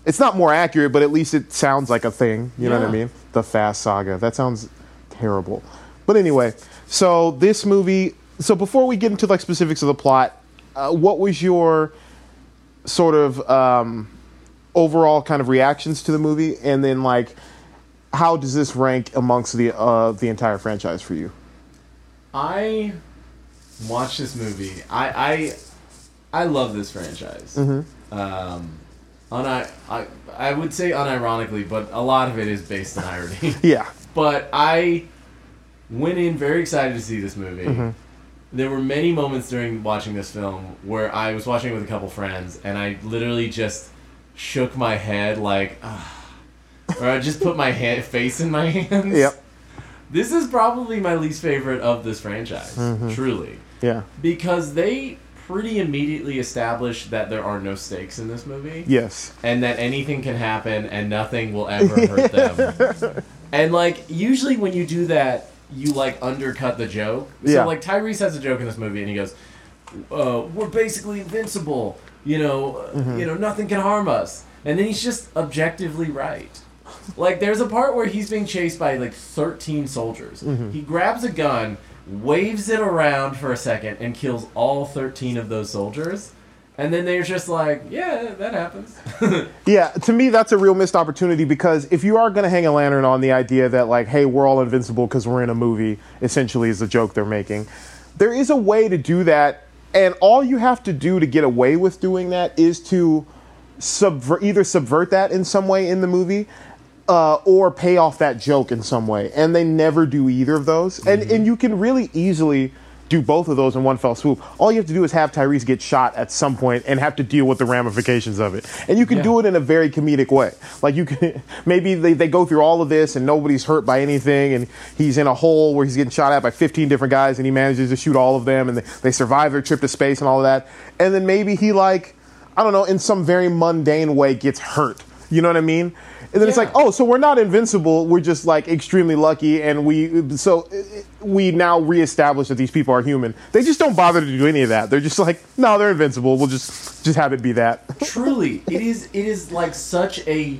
It's not more accurate, but at least it sounds like a thing. You know what I mean? The Fast Saga. That sounds terrible. But anyway, so this movie. So before we get into like specifics of the plot, uh, what was your sort of um, overall kind of reactions to the movie, and then like, how does this rank amongst the uh, the entire franchise for you? I watched this movie. I I I love this franchise. Mm-hmm. Um uni- I I would say unironically, but a lot of it is based on irony. Yeah. but I went in very excited to see this movie. There were many moments during watching this film where I was watching it with a couple friends, and I literally just shook my head like, ah, or I just put my hand, face in my hands. Yep. This is probably my least favorite of this franchise, truly, Yeah. because they pretty immediately established that there are no stakes in this movie Yes. and that anything can happen and nothing will ever hurt them. And like usually when you do that, you like undercut the joke. So Yeah. like Tyrese has a joke in this movie and he goes, uh, "We're basically invincible. You know, uh, Mm-hmm. you know, nothing can harm us." And then he's just objectively right. Like there's a part where he's being chased by like 13 soldiers. Mm-hmm. He grabs a gun, waves it around for a second, and kills all 13 of those soldiers. And then they're just like, "Yeah, that happens." Yeah, to me, that's a real missed opportunity because if you are going to hang a lantern on the idea that, like, hey, we're all invincible because we're in a movie, essentially is the joke they're making, there is a way to do that. And all you have to do to get away with doing that is to subvert, either subvert that in some way in the movie uh, or pay off that joke in some way. And they never do either of those. And, and you can really easily do both of those in one fell swoop. All you have to do is have Tyrese get shot at some point and have to deal with the ramifications of it. And you can Yeah. do it in a very comedic way. Like you can maybe they, they go through all of this and nobody's hurt by anything and he's in a hole where he's getting shot at by 15 different guys and he manages to shoot all of them and they, they survive their trip to space and all of that. And then maybe he like I don't know, in some very mundane way gets hurt. You know what I mean? And then it's like, oh, so we're not invincible. We're just like extremely lucky, and we so we now reestablish that these people are human. They just don't bother to do any of that. They're just like, no, they're invincible. We'll just just have it be that. truly it is it is like such a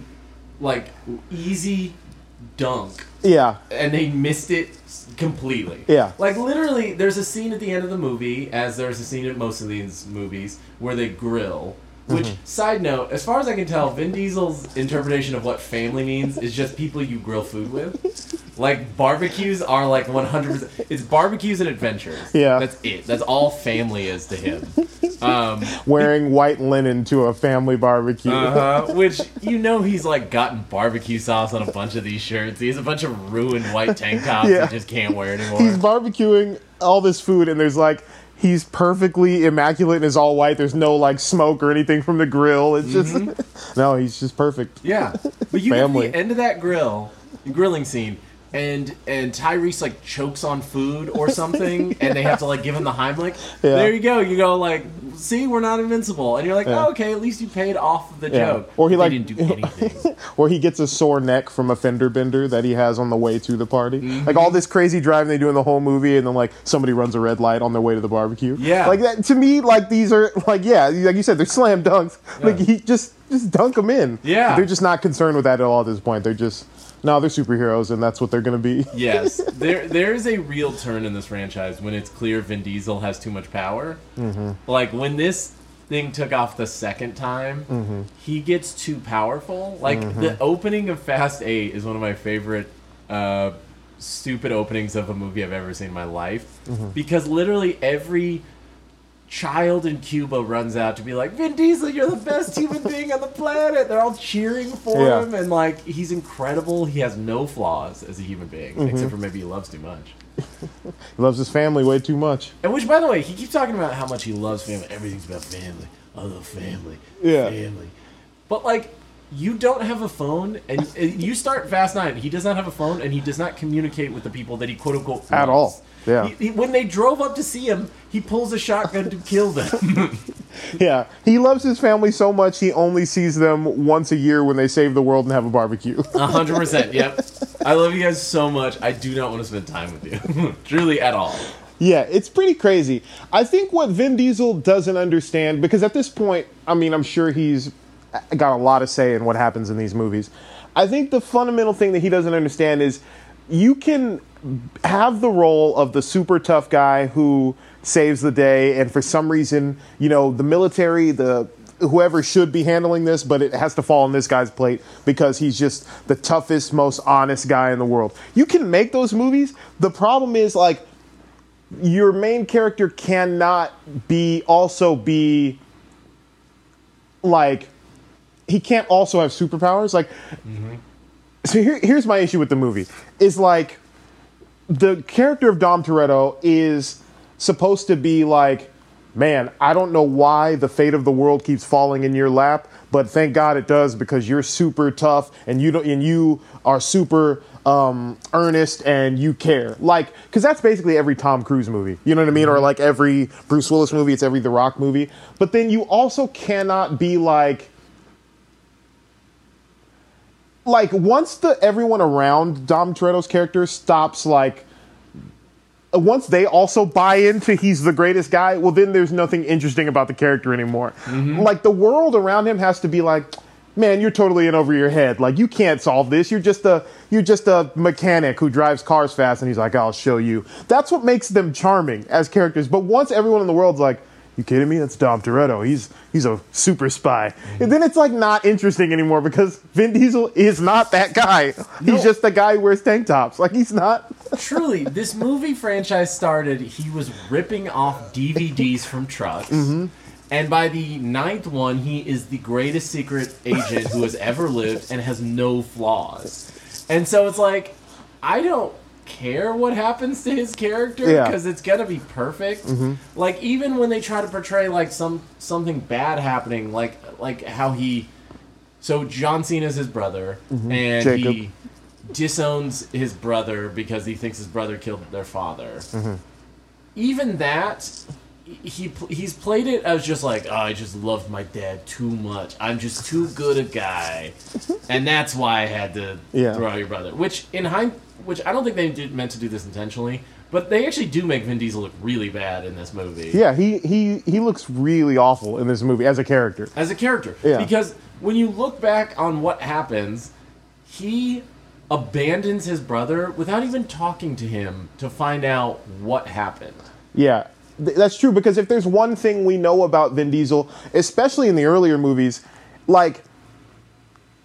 like easy dunk yeah, and they missed it completely Yeah. like literally there's a scene at the end of the movie as there's a scene in most of these movies where they grill which Mm-hmm. side note as far as i can tell vin diesel's interpretation of what family means is just people you grill food with like barbecues are like 100% it's barbecues and adventures Yeah. that's it that's all family is to him um wearing white linen to a family barbecue. uh-huh. Which you know he's like gotten barbecue sauce on a bunch of these shirts. He has a bunch of ruined white tank tops Yeah. he just can't wear anymore. He's barbecuing all this food, and there's like. He's perfectly immaculate and is all white. There's no like smoke or anything from the grill. It's just mm-hmm. no. He's just perfect. yeah, but you get to the end of that grill, grilling scene, and and Tyrese like chokes on food or something, and they have to like give him the Heimlich. Yeah. There you go. You go like, see, we're not invincible, and you're like, Yeah. oh, okay, at least you paid off the Yeah. joke. Or he, like- didn't do anything. Or he gets a sore neck from a fender bender that he has on the way to the party. Mm-hmm. Like all this crazy driving they do in the whole movie, and then like somebody runs a red light on their way to the barbecue. Yeah. like that to me, like these are like yeah, like you said, they're slam dunks. Like he just just dunk them in. Yeah. they're just not concerned with that at all at this point. They're just no, they're superheroes, and that's what they're gonna be. Yes, there there is a real turn in this franchise when it's clear Vin Diesel has too much power. Mm-hmm. Like when this thing took off the second time, Mm-hmm. he gets too powerful. Like the opening of Fast Eight is one of my favorite uh, stupid openings of a movie I've ever seen in my life because literally every child in Cuba runs out to be like, Vin Diesel, you're the best human being on the planet. They're all cheering for Yeah. him, and like he's incredible. He has no flaws as a human being, mm-hmm. except for maybe he loves too much. He loves his family way too much. And which, by the way, he keeps talking about how much he loves family. Everything's about family. I love family. Yeah. Family. But like, you don't have a phone, and you start Fast Nine. He does not have a phone, and he does not communicate with the people that he quote unquote At loves. all. Yeah. He- he- when they drove up to see him, he pulls a shotgun to kill them. Yeah, he loves his family so much he only sees them once a year when they save the world and have a barbecue. A hundred percent. Yep. I love you guys so much. I do not want to spend time with you, truly at all. yeah, it's pretty crazy. I think what Vin Diesel doesn't understand because at this point, I mean, I'm sure he's got a lot of say in what happens in these movies. I think the fundamental thing that he doesn't understand is you can have the role of the super tough guy who saves the day and for some reason, you know, the military, the whoever should be handling this, but it has to fall on this guy's plate because he's just the toughest, most honest guy in the world. You can make those movies. The problem is like your main character cannot be also be like he can't also have superpowers like mm-hmm. so here, here's my issue with the movie is like the character of dom toretto is supposed to be like man i don't know why the fate of the world keeps falling in your lap but thank god it does because you're super tough and you don't and you are super um, earnest and you care. Like because that's basically every tom cruise movie you know what i mean? Or like every bruce willis movie it's every the rock movie. But then you also cannot be like like once the everyone around Dom Toretto's character stops like once they also buy into he's the greatest guy, well then there's nothing interesting about the character anymore. Mm-hmm. Like the world around him has to be like, man, you're totally in over your head. Like you can't solve this. You're just a you're just a mechanic who drives cars fast and he's like, I'll show you. That's what makes them charming as characters. But once everyone in the world's like, you kidding me? That's Dom Toretto. He's he's a super spy. And then it's like not interesting anymore because Vin Diesel is not that guy. No. He's just the guy who wears tank tops. Like he's not. Truly, this movie franchise started, he was ripping off DVDs from trucks. Mm-hmm. And by the ninth one, he is the greatest secret agent who has ever lived and has no flaws. And so it's like, I don't care what happens to his character Yeah. because it's gonna be perfect. Like even when they try to portray like some something bad happening, like like how he, so John Cena's his brother, and Jacob. he disowns his brother because he thinks his brother killed their father. Mm-hmm. Even that, he he's played it as just like, oh, I just loved my dad too much. I'm just too good a guy, and that's why I had to Yeah. throw out your brother. Which in hind, which I don't think they did, meant to do this intentionally, but they actually do make Vin Diesel look really bad in this movie. Yeah, he he he looks really awful in this movie as a character. as a character. Yeah. Because when you look back on what happens, he abandons his brother without even talking to him to find out what happened. Yeah, th- that's true because if there's one thing we know about Vin Diesel, especially in the earlier movies, like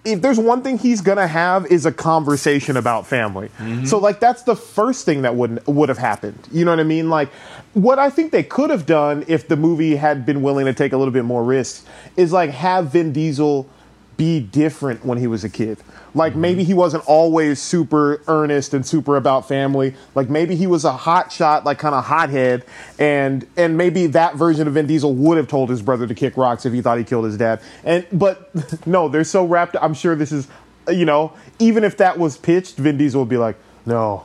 if there's one thing he's gonna have is a conversation about family. Mm-hmm. So like that's the first thing that would would have happened. You know what I mean? Like what I think they could have done if the movie had been willing to take a little bit more risks is like have Vin Diesel be different when he was a kid. Like mm-hmm. maybe he wasn't always super earnest and super about family. Like maybe he was a hot shot, like kind of hothead, and and maybe that version of Vin Diesel would have told his brother to kick rocks if he thought he killed his dad. And but no, they're so wrapped. I'm sure this is, you know, even if that was pitched, Vin Diesel would be like, no.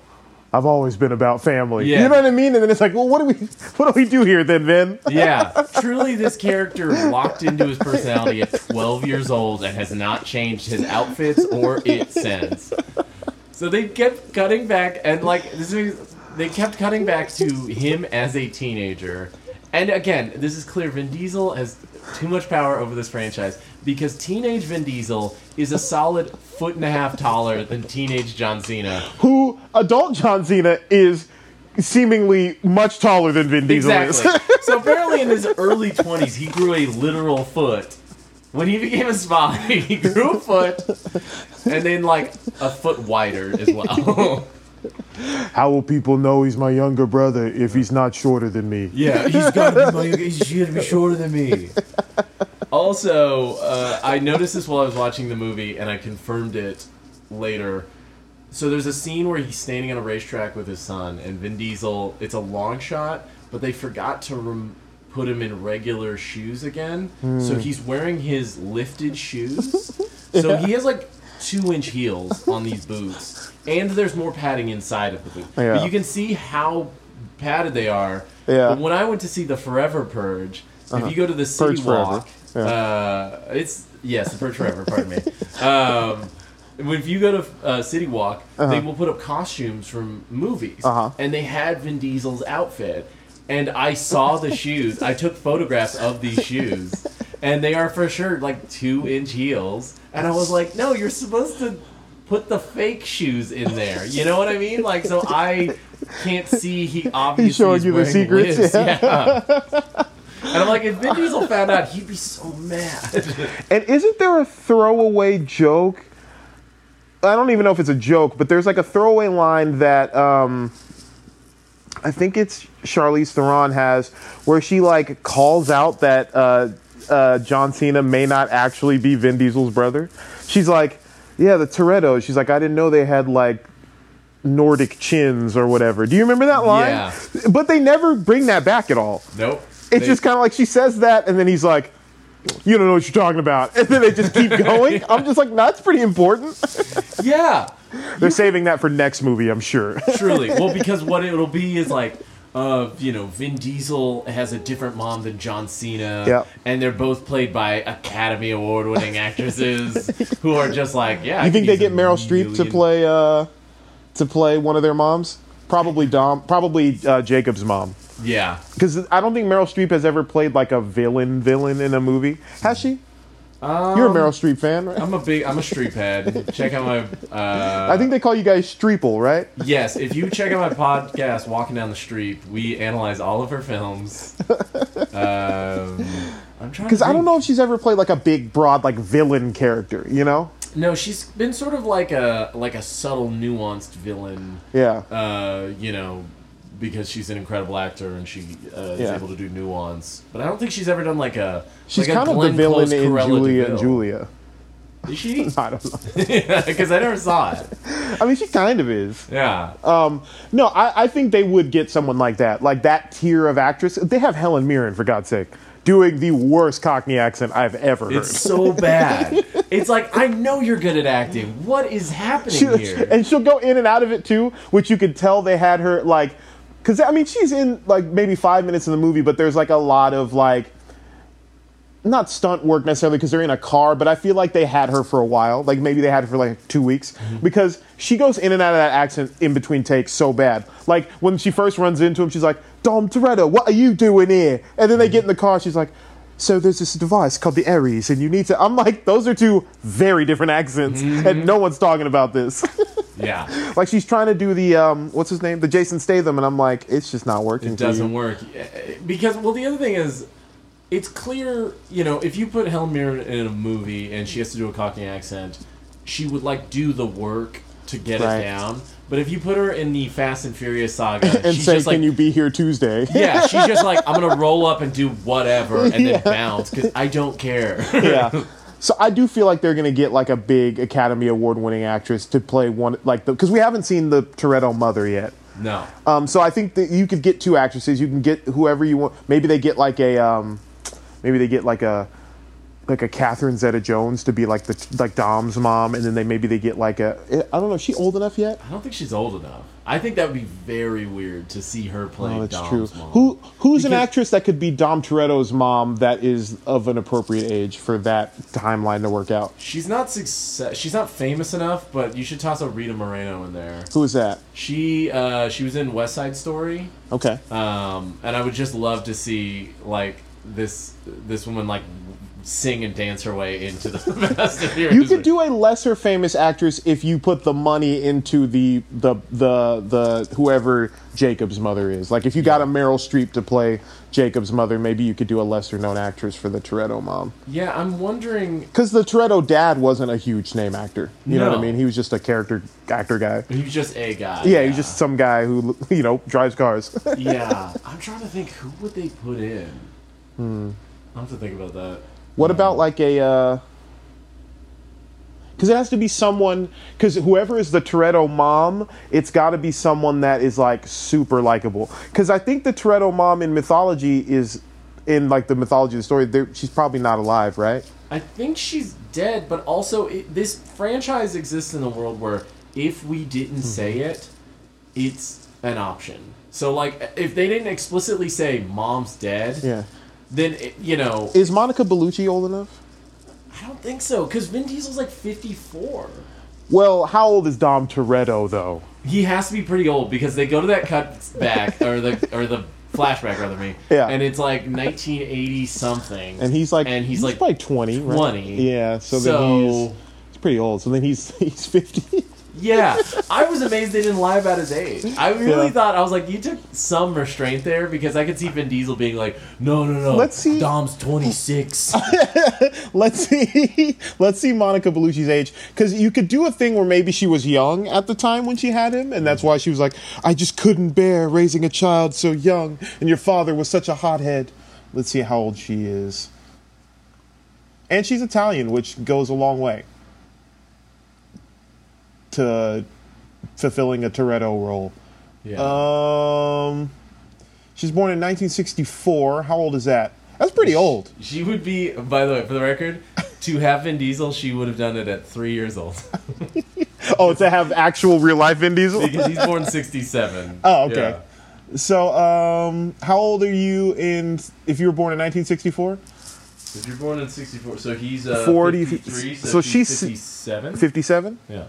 I've always been about family. Yeah. You know what I mean? And then it's like, well, what do we, what do we do here then, Vin? Yeah, truly, this character locked into his personality at 12 years old and has not changed his outfits or it since. So they kept cutting back, and like this is, they kept cutting back to him as a teenager. And again, this is clear. Vin Diesel has too much power over this franchise because teenage Vin Diesel is a solid foot and a half taller than teenage John Cena. who adult John Cena is seemingly much taller than Vin Diesel Exactly. is. so apparently, in his early twenties, he grew a literal foot. when he became a spy, he grew a foot, and then like a foot wider as well. How will people know he's my younger brother if he's not shorter than me? yeah, he's got to be my. He's got to be shorter than me. Also, uh, I noticed this while I was watching the movie, and I confirmed it later. So there's a scene where he's standing on a racetrack with his son, and Vin Diesel. It's a long shot, but they forgot to rem- put him in regular shoes again. So he's wearing his lifted shoes. So he has like two inch heels on these boots, and there's more padding inside of the boot. Yeah. But you can see how padded they are. Yeah. But when I went to see the Forever Purge, if you go to the City Purge Walk, Yeah. uh, it's yes, the Purge Forever. pardon me. Um, if you go to uh, City Walk, they will put up costumes from movies, Uh-huh. and they had Vin Diesel's outfit. And I saw the shoes. I took photographs of these shoes, and they are for sure like two inch heels. And I was like, no, you're supposed to put the fake shoes in there. You know what I mean? Like, so I can't see he obviously He's showing is you the secrets, yeah. yeah. And I'm like, if Vin Diesel found out, he'd be so mad. And isn't there a throwaway joke? I don't even know if it's a joke, but there's like a throwaway line that um, I think it's Charlize Theron has, where she like calls out that uh, uh, John Cena may not actually be Vin Diesel's brother. She's like, "Yeah, the Toretto." She's like, "I didn't know they had like." Nordic chins or whatever. Do you remember that line? Yeah. But they never bring that back at all. nope. It's They- just kind of like she says that, and then he's like, "You don't know what you're talking about," and then they just keep going. I'm just like, "No, that's pretty important." yeah, They're saving that for next movie, I'm sure. truly. Well, because what it'll be is like, uh, you know, Vin Diesel has a different mom than John Cena, Yep. and they're both played by Academy Award-winning actresses who are just like, yeah. I you think they get Meryl Streep to play uh, to play one of their moms? Probably Dom. Probably uh, Jacob's mom. Yeah. Because I don't think Meryl Streep has ever played like a villain villain in a movie. Has she? Um, You're a Meryl Streep fan, right? I'm a big. I'm a Streep head. Check out my. Uh, I think they call you guys Streeple, right? Yes, if you check out my podcast, Walking Down the Street, we analyze all of her films. Um, I'm trying Because I don't know if she's ever played like a big, broad, like villain character. You know? No, she's been sort of like a like a subtle, nuanced villain. Yeah. Uh, you know, because she's an incredible actor and she uh, is Yeah. able to do nuance. But I don't think she's ever done like a. She's like a kind of the Glenn villain Close in Cruella Julia and Vil. Julia. Is she? I don't know. Because I never saw it. I mean, she kind of is. Yeah. Um, no, I, I think they would get someone like that, like that tier of actress. They have Helen Mirren, for God's sake, doing the worst Cockney accent I've ever heard. It's so bad. It's like I know you're good at acting. What is happening She- here? and she'll go in and out of it too, which you could tell they had her like, because I mean, she's in like maybe five minutes in the movie, but there's like a lot of like. Not stunt work necessarily because they're in a car, but I feel like they had her for a while. Like maybe they had her for like two weeks mm-hmm. because she goes in and out of that accent in between takes so bad. Like when she first runs into him, she's like, Dom Toretto, what are you doing here? And then they get in the car, she's like, so there's this device called the Aries, and you need to. I'm like, those are two very different accents, and mm-hmm. no one's talking about this. yeah. like she's trying to do the um, what's his name, the Jason Statham, and I'm like, it's just not working. It doesn't work because well, the other thing is, it's clear you know if you put Helen Mirren in a movie and she has to do a Cockney accent, she would like do the work to get Right. it down. But if you put her in the Fast and Furious saga, And she's say, just can you be here Tuesday? yeah, she's just like, I'm gonna roll up and do whatever and Yeah. then bounce because I don't care. yeah. So I do feel like they're going to get like a big Academy Award winning actress to play one like the because we haven't seen the Toretto mother yet. no. Um, so I think that you could get two actresses. You can get whoever you want. Maybe they get like a, um, maybe they get like a, like a Catherine Zeta-Jones to be like the like Dom's mom, and then they maybe they get like a. I don't know. Is she old enough yet? I don't think she's old enough. I think that would be very weird to see her play Oh, that's Dom's true. mom. Who who's an actress that could be Dom Toretto's mom that is of an appropriate age for that timeline to work out? She's not success. She's not famous enough, but you should toss a Rita Moreno in there. Who is that? She uh, she was in West Side Story, Okay. um, and I would just love to see like this this woman like sing and dance her way into the Fast and Furious. You could do a lesser famous actress if you put the money into the the the the whoever Jacob's mother is. Like if you got a Meryl Streep to play Jacob's mother, maybe you could do a lesser known actress for the Toretto mom. Yeah, I'm wondering. Because the Toretto dad wasn't a huge name actor. You know what I mean? He was just a character actor guy. He was just a guy. Yeah, he's just some guy who you know drives cars. yeah, I'm trying to think who would they put in. Hmm. I have to think about that. What about like a? Uh, because it has to be someone. Because whoever is the Toretto mom, it's got to be someone that is like super likable. Because I think the Toretto mom in mythology is, in like the mythology of the story, she's probably not alive, right? I think she's dead, but also it, this franchise exists in a world where if we didn't hmm. say it, it's an option. So like, if they didn't explicitly say mom's dead, Yeah. Then it, you know, Is Monica Bellucci old enough? I don't think so because Vin Diesel's like 54. Well, how old is Dom Toretto though? He has to be pretty old because they go to that cut back or the or the flashback rather me. Yeah. And it's like 1980 something. And he's like, and he's, like probably twenty. right? Yeah. So, So- then he's he's pretty old. So then he's he's fifty. Yeah, I was amazed they didn't lie about his age. I really Yeah. thought I was like, you took some restraint there because I could see Vin Diesel being like, no, no, no. Let's see- Dom's twenty six. let's see let's see monica bellucci's age because you could do a thing where maybe she was young at the time when she had him and that's why she was like i just couldn't bear raising a child so young and your father was such a hothead let's see how old she is and she's italian which goes a long way to fulfilling a toretto role yeah. um she's born in 1964 how old is that that's pretty old she would be. By the way, for the record, to have Vin Diesel, she would have done it at three years old oh to have actual real life vin diesel because he's born sixty seven. Oh, okay. So, um, how old are you in? If you were born in 1964, If you're born in sixty four, so he's uh, 40, 53, so, so she's she's- fifty seven. 57. Yeah.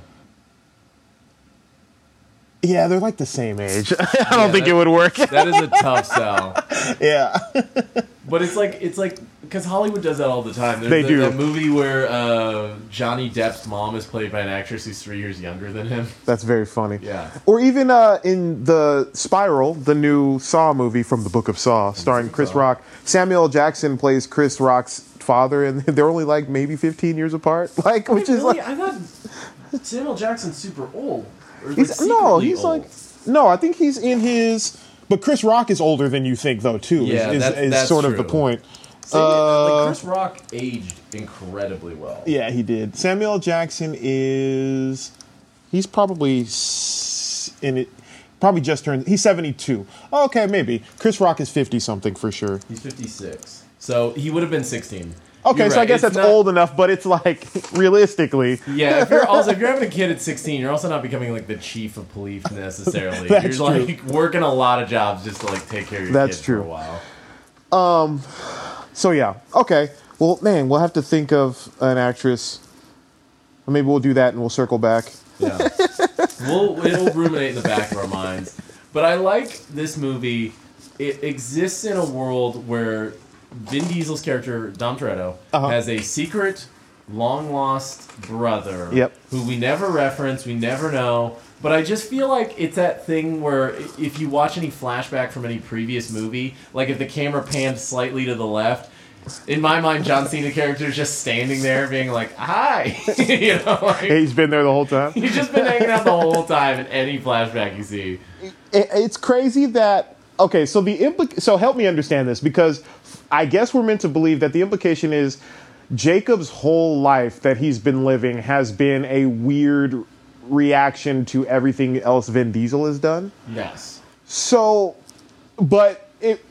Yeah, they're like the same age. I don't think that- it would work. That is a tough sell. yeah, But it's like it's like because Hollywood does that all the time. There's They that, do. That movie where uh, Johnny Depp's mom is played by an actress who's three years younger than him. that's very funny. Yeah. Or even uh, in the Spiral, the new Saw movie from the Book of Saw, starring Chris Saw. Rock. Samuel Jackson plays Chris Rock's father, and they're only like maybe 15 years apart. Like, which is really, like I thought Samuel Jackson's super old. Or like no, he's old. like no. I think he's in his. But Chris Rock is older than you think, though. Too. Yeah, is, is, that's- is that's sort of the point. Uh, like Chris Rock aged incredibly well. Yeah, he did. Samuel Jackson is. He's probably in it. Probably just turned. He's seventy two. Okay, maybe. Chris Rock is fifty something for sure. He's fifty six, so he would have been sixteen. Okay, so I guess it's that's old enough, but it's like realistically. Yeah, if you're also if you're having a kid at 16, you're also not becoming like the chief of police necessarily. That's you're like working a lot of jobs just to like take care of your That's kids true. for a while. Um, so yeah, okay. Well, man, we'll have to think of an actress. Maybe we'll do that and we'll circle back. Yeah. we'll it'll ruminate in the back of our minds. But I like this movie. It exists in a world where Vin Diesel's character Dom Toretto Uh-huh. has a secret, long lost brother. Yep. Who we never reference, we never know. But I just feel like it's that thing where if you watch any flashback from any previous movie, like if the camera panned slightly to the left, in my mind, John Cena character is just standing there being like, "Hi," you know, like, he's been there the whole time. He's just been hanging out the whole time in any flashback you see. it, it's crazy that okay so the implic so help me understand this because i guess we're meant to believe that the implication is jacob's whole life that he's been living has been a weird reaction to everything else vin diesel has done Yes. so but it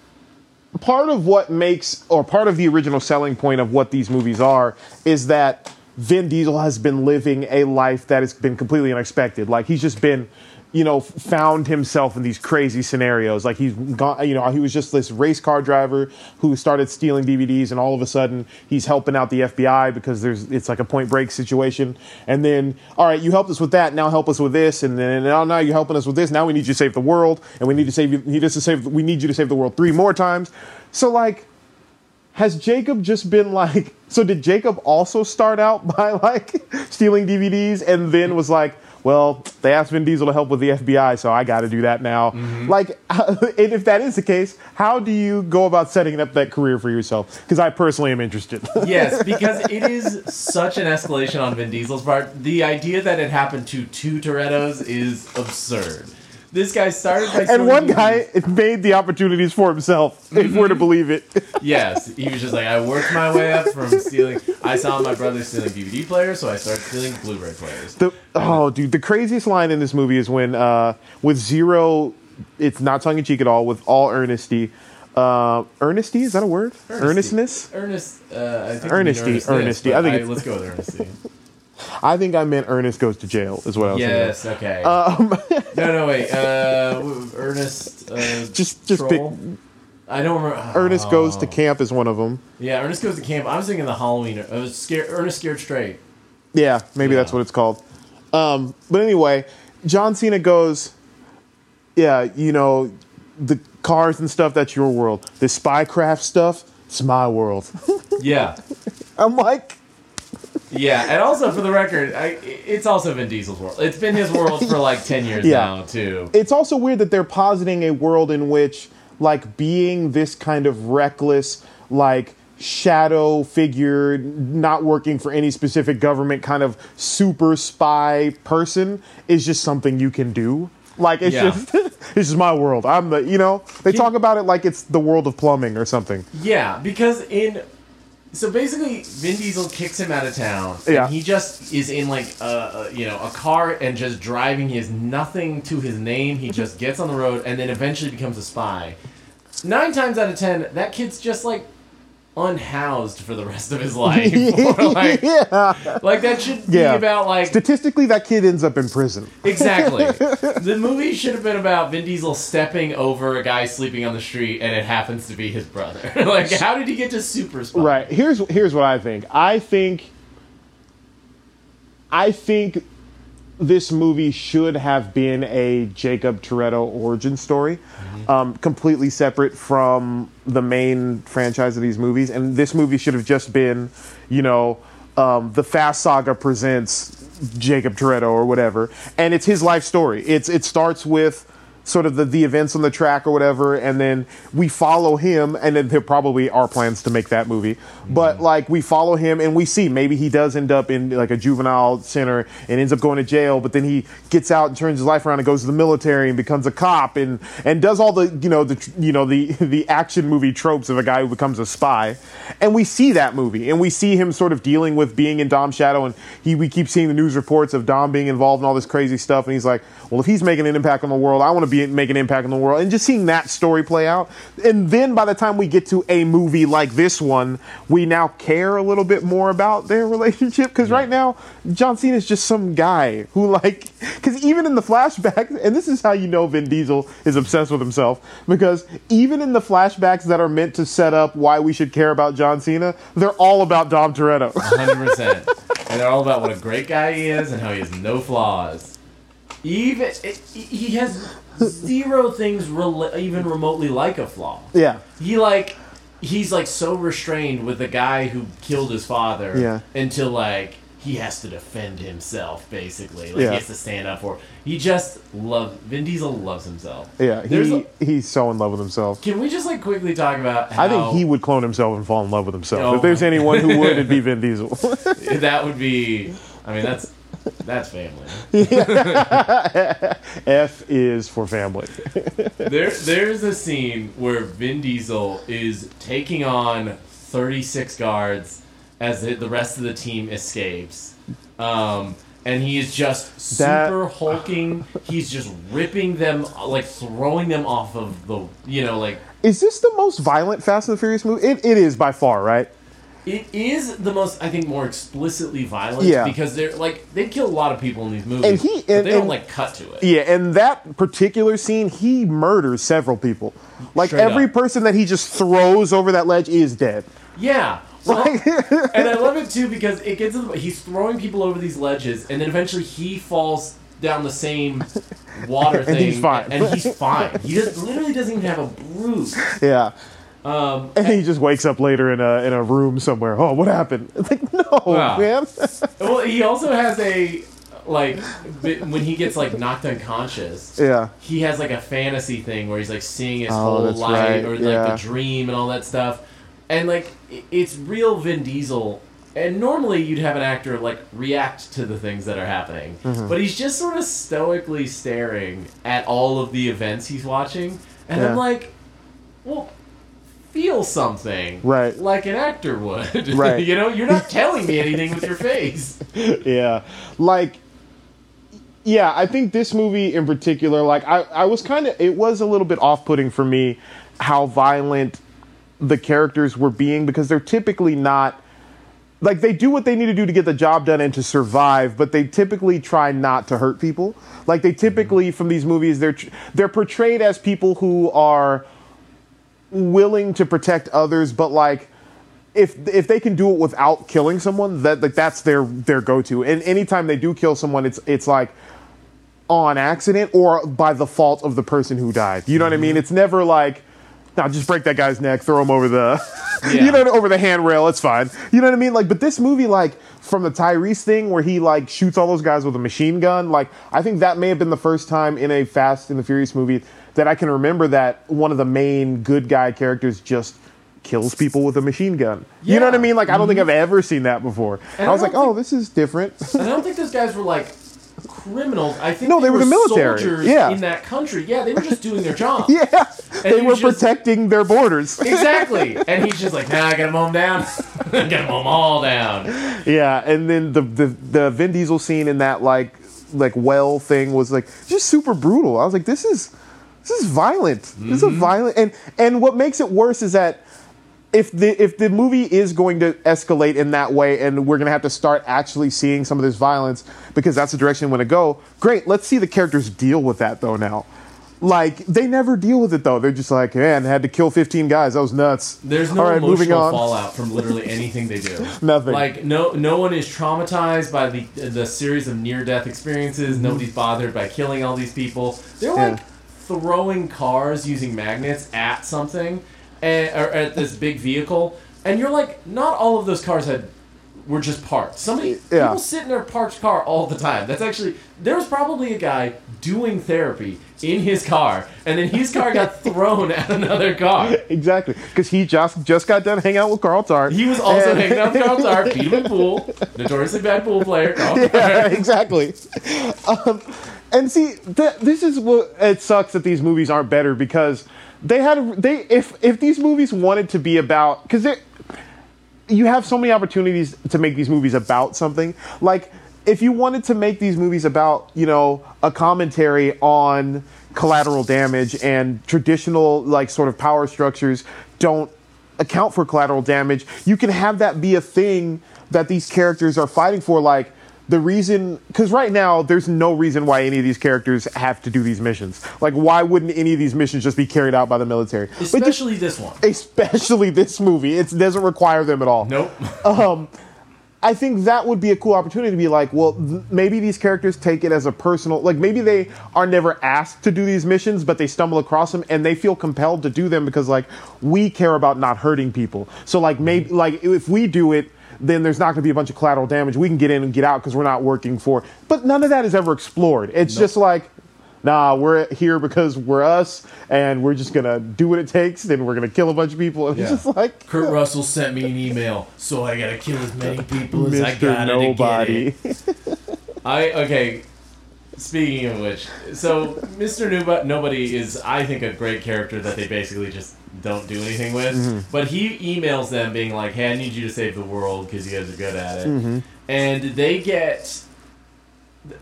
part of what makes or part of the original selling point of what these movies are is that Vin Diesel has been living a life that has been completely unexpected. Like he's just been, you know, found himself in these crazy scenarios. Like he's gone, you know, he was just this race car driver who started stealing DVDs, and all of a sudden he's helping out the FBI because there's it's like a Point Break situation. And then, all right, you helped us with that. Now help us with this, and then now now you're helping us with this. Now we need you to save the world, and we need to save you. Need us to save. We need you to save the world three more times. So like has Jacob just been like? So did Jacob also start out by like stealing DVDs and then was like, well, they asked Vin Diesel to help with the FBI, so I got to do that now. Mm-hmm. Like, and if that is the case, how do you go about setting up that career for yourself? Because I personally am interested. yes, because it is such an escalation on Vin Diesel's part. The idea that it happened to two Torettos is absurd. This guy started by and one guy made the opportunities for himself, if we're to believe it. Yes, he was just like, I worked my way up from stealing. I saw my brother stealing DVD players, so I started stealing Blu-ray players. The, oh, dude, the craziest line in this movie is when, uh, with zero, it's not tongue in cheek at all, with all earnesty. Uh, earnesty, is that a word? Earnestness? Earnest. Uh, I think Earnesty, earnesty. I think it's- let's go with earnesty. I think I meant Ernest goes to jail, is what I was thinking. yes. Okay. Um, no, no, wait. Uh, Ernest. Uh, Just- just pick- I don't remember. Ernest goes to Oh. camp is one of them. Yeah, Ernest goes to camp. I was thinking the Halloween. I was scared. Ernest scared straight. Yeah, maybe that's what it's called. Um, but anyway, John Cena goes, yeah, you know, the cars and stuff, that's your world. The spycraft stuff, it's my world. Yeah. I'm like, Yeah, and also for the record, I, it's also Vin Diesel's world. It's been his world for like ten years Yeah. now too. it's also weird that they're positing a world in which, like, being this kind of reckless, like, shadow figure, not working for any specific government, kind of super spy person is just something you can do. Like, it's Yeah. just, this is my world. I'm the, you know, they talk about it like it's the world of plumbing or something. Yeah, because in so basically, Vin Diesel kicks him out of town. and Yeah. he just is in like a, a you know a car and just driving. He has nothing to his name. He just gets on the road and then eventually becomes a spy. Nine times out of ten, that kid's just like unhoused for the rest of his life. like, yeah. like that should Yeah. be about like Statistically, that kid ends up in prison. Exactly. the movie should have been about Vin Diesel stepping over a guy sleeping on the street, and it happens to be his brother. like, how did he get to super spy? Right. Here's here's what I think. I think I think this movie should have been a Jacob Toretto origin story, um, completely separate from the main franchise of these movies. And this movie should have just been, you know, um, the Fast Saga presents Jacob Toretto or whatever, and it's his life story. It's it starts with sort of the, the events on the track or whatever, and then we follow him, and then there probably are plans to make that movie. But mm-hmm. like we follow him, and we see maybe he does end up in like a juvenile center and ends up going to jail, but then he gets out and turns his life around and goes to the military and becomes a cop and and does all the you know the you know the the action movie tropes of a guy who becomes a spy, and we see that movie, and we see him sort of dealing with being in Dom's shadow, and he we keep seeing the news reports of Dom being involved in all this crazy stuff, and he's like, well, if he's making an impact on the world, I want to be make an impact on the world, and just seeing that story play out, and then by the time we get to a movie like this one, we now care a little bit more about their relationship because right now John Cena is just some guy who like because even in the flashbacks, and this is how you know Vin Diesel is obsessed with himself because even in the flashbacks that are meant to set up why we should care about John Cena, they're all about Dom Toretto. 100%. and they're all about what a great guy he is and how he has no flaws. Even it, he has zero things even remotely like a flaw. yeah. He like he's like so restrained with the guy who killed his father Yeah. until like he has to defend himself basically. Like Yeah. he has to stand up for. He just love Vin Diesel loves himself. Yeah, he a- he's so in love with himself. can we just like quickly talk about how I think he would clone himself and fall in love with himself. Oh if there's anyone who would, it'd be Vin Diesel. that would be I mean that's that's family. F is for family. There, there's a scene where Vin Diesel is taking on 36 guards as the, the rest of the team escapes. Um, and he is just That- super hulking. He's just ripping them, like throwing them off of the, you know, like Is this the most violent Fast and the Furious movie? It, it is by far, right? It is the most, I think, more explicitly violent. Yeah. Because they're like they kill a lot of people in these movies, And he- but and- they don't like cut to it. Yeah, and that particular scene, he murders several people. Like Straight every up. person that he just throws over that ledge is dead. Yeah. Well, and I love it too because it gets to the, he's throwing people over these ledges, and then eventually he falls down the same water And thing, he's fine. and he's fine. He just literally doesn't even have a bruise. Yeah. Um, And he just wakes up later in a in a room somewhere. Oh, what happened? It's like no, Wow. man. well, he also has a like when he gets like knocked unconscious. yeah. he has like a fantasy thing where he's like seeing his Oh, whole life right, or like yeah. the dream and all that stuff and like it's real vin diesel and normally you'd have an actor like react to the things that are happening Mm-hmm. but he's just sort of stoically staring at all of the events he's watching and Yeah. i'm like well feel something Right. like an actor would Right. you know you're not telling me anything with your face yeah like yeah i think this movie in particular like i, I was kind of it was a little bit off-putting for me how violent the characters were being because they're typically not like they do what they need to do to get the job done and to survive but they typically try not to hurt people like they typically from these movies they're they're portrayed as people who are willing to protect others but like if if they can do it without killing someone, that like that's their their go to. And anytime they do kill someone, it's it's like on accident or by the fault of the person who died. You know what I mean? Mm-hmm. It's never like, no, just break that guy's neck, throw him over the, Yeah. you know, over the handrail. It's fine. You know what I mean? Like, but this movie, like from the Tyrese thing where he like shoots all those guys with a machine gun, like I think that may have been the first time in a Fast and the Furious movie that I can remember that one of the main good guy characters just kills people with a machine gun. You know what I mean? Like I don't think mm-hmm. I've ever seen that before. And I was I like, don't oh, this is different. And I don't think those guys were like criminals. I think No, they were the military. soldiers Yeah. in that country. Yeah, they were just doing their job. yeah, they were just- protecting their borders. Exactly. And he's just like, nah, I gotta mow them down. gotta mow them all down. Yeah, and then the, the the Vin Diesel scene in that like like well thing was like just super brutal. I was like, this is this is violent. This is a mm-hmm. violent and and what makes it worse is that if the if the movie is going to escalate in that way and we're gonna have to start actually seeing some of this violence because that's the direction we want to go, great. Let's see the characters deal with that though now. Like they never deal with it though. They're just like, man, had to kill 15 guys. That was nuts. There's no All right, moving emotional on. fallout from literally anything they do. Nothing. Like no no one is traumatized by the the series of near death experiences. Mm-hmm. Nobody's bothered by killing all these people. They're Yeah. Throwing cars using magnets at something and, or at this big vehicle, and you're like, not all of those cars had were just parked. Somebody Yeah. people sit in their parked car all the time. That's actually there was probably a guy doing therapy in his car, and then his car got thrown at another car. Exactly, because he just just got done hanging out with Carl Tart. He was also And- hanging out with Carl Tart, beat him in pool, notoriously bad pool player. Carl yeah, Tart. exactly. Um, and see, th- this is what it sucks that these movies aren't better because they had they if if these movies wanted to be about because they you have so many opportunities to make these movies about something. Like if you wanted to make these movies about you know a commentary on collateral damage and traditional like sort of power structures don't account for collateral damage you can have that be a thing that these characters are fighting for. Like the reason because right now there's no reason why any of these characters have to do these missions like why wouldn't any of these missions just be carried out by the military Especially this one. especially this movie it doesn't require them at all Nope. um, I think that would be a cool opportunity to be like, well, th- maybe these characters take it as a personal, like maybe they are never asked to do these missions, but they stumble across them and they feel compelled to do them because like we care about not hurting people. So like maybe like if we do it, then there's not going to be a bunch of collateral damage. We can get in and get out because we're not working for. But none of that is ever explored. It's just like. Nah, we're here because we're us, and we're just gonna do what it takes. Then we're gonna kill a bunch of people. And Yeah. It's just like Kurt Russell sent me an email, so I gotta kill as many people as I Mr. gotta Nobody. to get it. I okay. Speaking of which, so Mr. Nobody is, I think, a great character that they basically just don't do anything with. Mm-hmm. But he emails them being like, "Hey, I need you to save the world because you guys are good at it," Mm-hmm. and they get.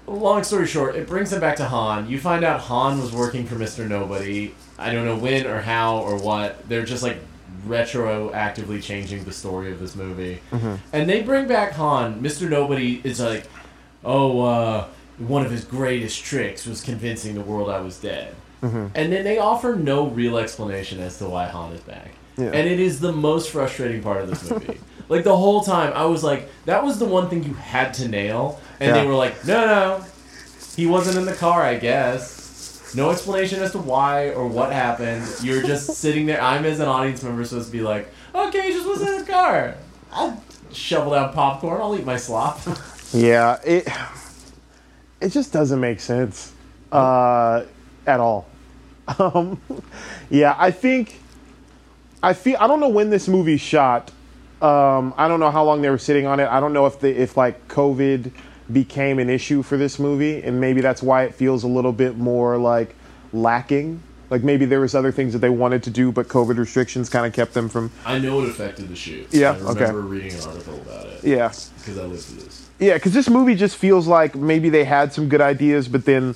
Long story short, it brings them back to Han. You find out Han was working for Mr. Nobody. I don't know when or how or what. They're just like retroactively changing the story of this movie. And they bring back Han. Mr. Nobody is like, oh, uh, one of his greatest tricks was convincing the world I was dead. And then they offer no real explanation as to why Han is back. Yeah. And it is the most frustrating part of this movie. like the whole time, I was like, that was the one thing you had to nail. And Yeah. they were like, no, no, he wasn't in the car, I guess. No explanation as to why or what happened. You're just sitting there. I'm as an audience member supposed to be like, okay, he just wasn't in the car. I'll shovel down popcorn. I'll eat my slop. Yeah, it it just doesn't make sense uh, at all. Um, yeah, I think I feel I don't know when this movie shot. Um, I don't know how long they were sitting on it. I don't know if the if like COVID became an issue for this movie, and maybe that's why it feels a little bit more like lacking. Like maybe there was other things that they wanted to do, but COVID restrictions kind of kept them from. I know it affected the shoot. Yeah, I remember okay. reading an article about it. Yeah, Because I lived this. Yeah, because this movie just feels like maybe they had some good ideas, but then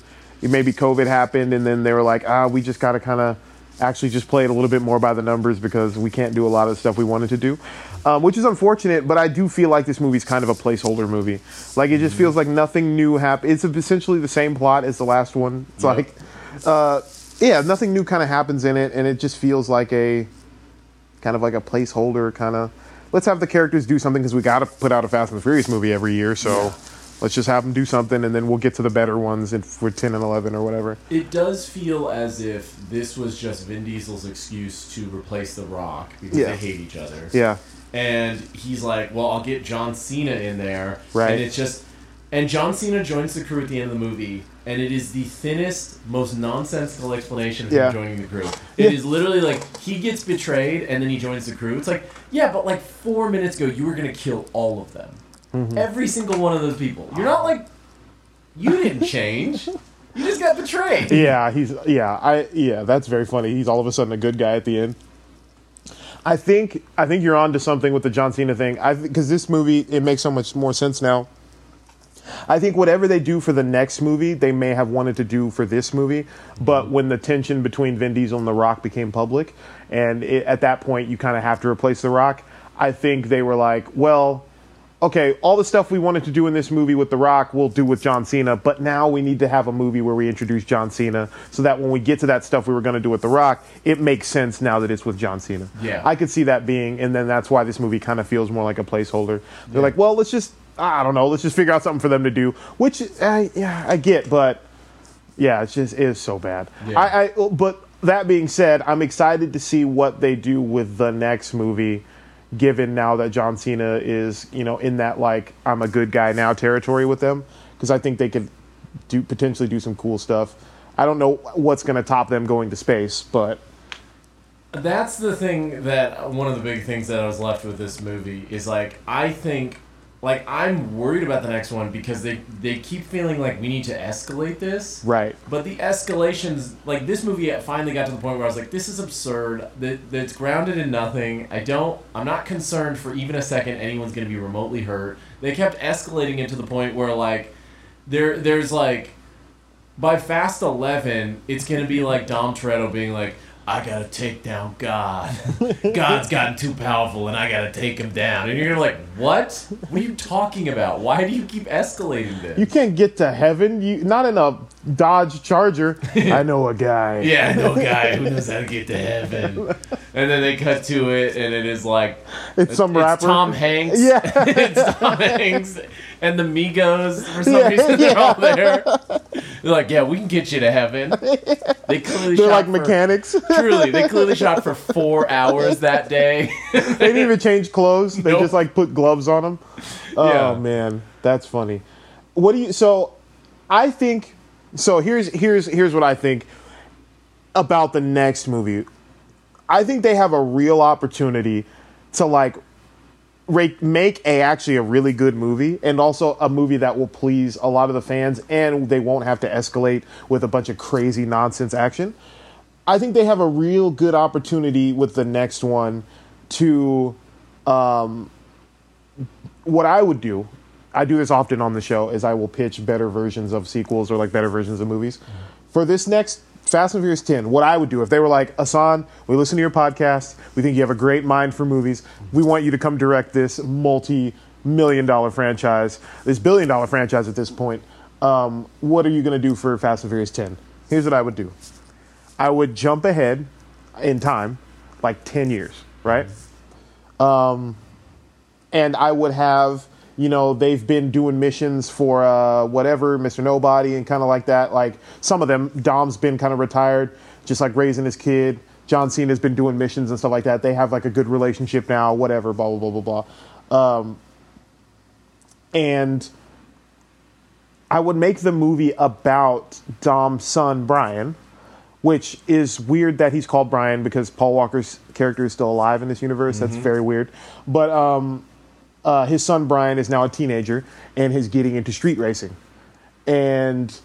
maybe COVID happened, and then they were like, ah, we just got to kind of actually just play it a little bit more by the numbers because we can't do a lot of the stuff we wanted to do, um, which is unfortunate. But I do feel like this movie's kind of a placeholder movie. Like it just feels like nothing new happened. It's essentially the same plot as the last one. It's Yeah. like, uh, yeah, nothing new kind of happens in it, and it just feels like a kind of like a placeholder kind of let's have the characters do something because we got to put out a fast and the furious movie every year so let's just have them do something and then we'll get to the better ones in, for 10 and 11 or whatever It does feel as if this was just Vin Diesel's excuse to replace The Rock because Yeah. they hate each other. yeah And he's like, well, I'll get John Cena in there. Right. And it's just. And John Cena joins the crew at the end of the movie, and it is the thinnest, most nonsensical explanation for Yeah. him joining the crew. It is literally like he gets betrayed and then he joins the crew. It's like, yeah, but like four minutes ago, you were going to kill all of them. Mm-hmm. Every single one of those people. You're not like. You didn't change. You just got betrayed. yeah he's yeah i yeah that's very funny he's all of a sudden a good guy at the end i think i think you're on to something with the john cena thing i because this movie it makes so much more sense now I think whatever they do for the next movie, they may have wanted to do for this movie. But when the tension between Vin Diesel and The Rock became public, and it, at that point you kind of have to replace The Rock, I think they were like, well, okay, all the stuff we wanted to do in this movie with The Rock, we'll do with John Cena. But now we need to have a movie where we introduce John Cena so that when we get to that stuff we were going to do with The Rock, it makes sense now that it's with John Cena. Yeah. I could see that being, and then that's why this movie kind of feels more like a placeholder. They're like, well, let's just, I don't know, let's just figure out something for them to do, which, I yeah, I get, but yeah, it's just, it is so bad. Yeah. I, I, but that being said, I'm excited to see what they do with the next movie, given now that John Cena is, you know, in that, like, I'm a good guy now territory with them, because I think they could do potentially do some cool stuff. I don't know what's going to top them going to space, but That's the thing that one of the big things that I was left with this movie is like I think like I'm worried about the next one because they they keep feeling like we need to escalate this. right. But the escalations, like this movie, finally got to the point where I was like, "This is absurd. That that's grounded in nothing. I don't. I'm not concerned for even a second anyone's going to be remotely hurt." They kept escalating it to the point where like, there there's like, by Fast Eleven, it's going to be like Dom Toretto being like, "I gotta take down God. God's gotten too powerful, and I gotta take him down." And you're like, "What? What are you talking about? Why do you keep escalating this?" You can't get to heaven. You not in a Dodge Charger. I know a guy. Yeah, I know a guy who knows how to get to heaven. And then they cut to it, and it is like It's some it's rapper. Tom Hanks. Yeah. it's Tom Hanks and the Migos. For some Yeah, reason, they're yeah. all there. They're like, "Yeah, we can get you to heaven." They clearly They're like for- mechanics. Truly, they clearly shot for four hours that day. they didn't even change clothes. They Nope. just like put gloves on them. Oh Yeah. man, that's funny. What do you? So, I think. So here's here's here's what I think about the next movie. I think they have a real opportunity to like make a actually a really good movie and also a movie that will please a lot of the fans and they won't have to escalate with a bunch of crazy nonsense action. I think they have a real good opportunity with the next one to um, what I would do. I do this often on the show is I will pitch better versions of sequels or like better versions of movies. For this next Fast and Furious 10, what I would do if they were like, Ahsohn, we listen to your podcast. We think you have a great mind for movies. We want you to come direct this multi million dollar franchise, this billion dollar franchise at this point. Um, what are you going to do for Fast and Furious 10? Here's what I would do I would jump ahead in time, like 10 years, right? Um, and I would have you know they've been doing missions for uh, whatever Mr. Nobody and kind of like that. Like some of them, Dom's been kind of retired, just like raising his kid. John Cena's been doing missions and stuff like that. They have like a good relationship now. Whatever, blah blah blah blah blah. Um, and I would make the movie about Dom's son Brian, which is weird that he's called Brian because Paul Walker's character is still alive in this universe. That's very weird. But um, uh, his son Brian is now a teenager and he's getting into street racing, and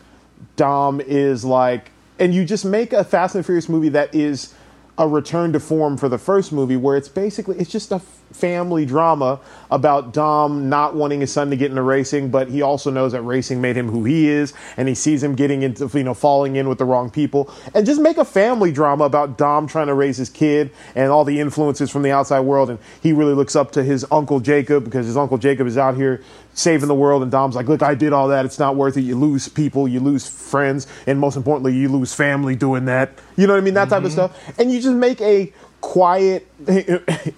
Dom is like, and you just make a Fast and Furious movie that is a return to form for the first movie, where it's basically it's just a family drama about Dom not wanting his son to get into racing, but he also knows that racing made him who he is, and he sees him getting into you know falling in with the wrong people, and just make a family drama about Dom trying to raise his kid and all the influences from the outside world, and he really looks up to his uncle Jacob because his uncle Jacob is out here saving the world, and Dom's like, look, I did all that, it's not worth it. You lose people, you lose friends, and most importantly, you lose family doing that. You know what I mean? That type of mm-hmm. stuff, and you just make a quiet.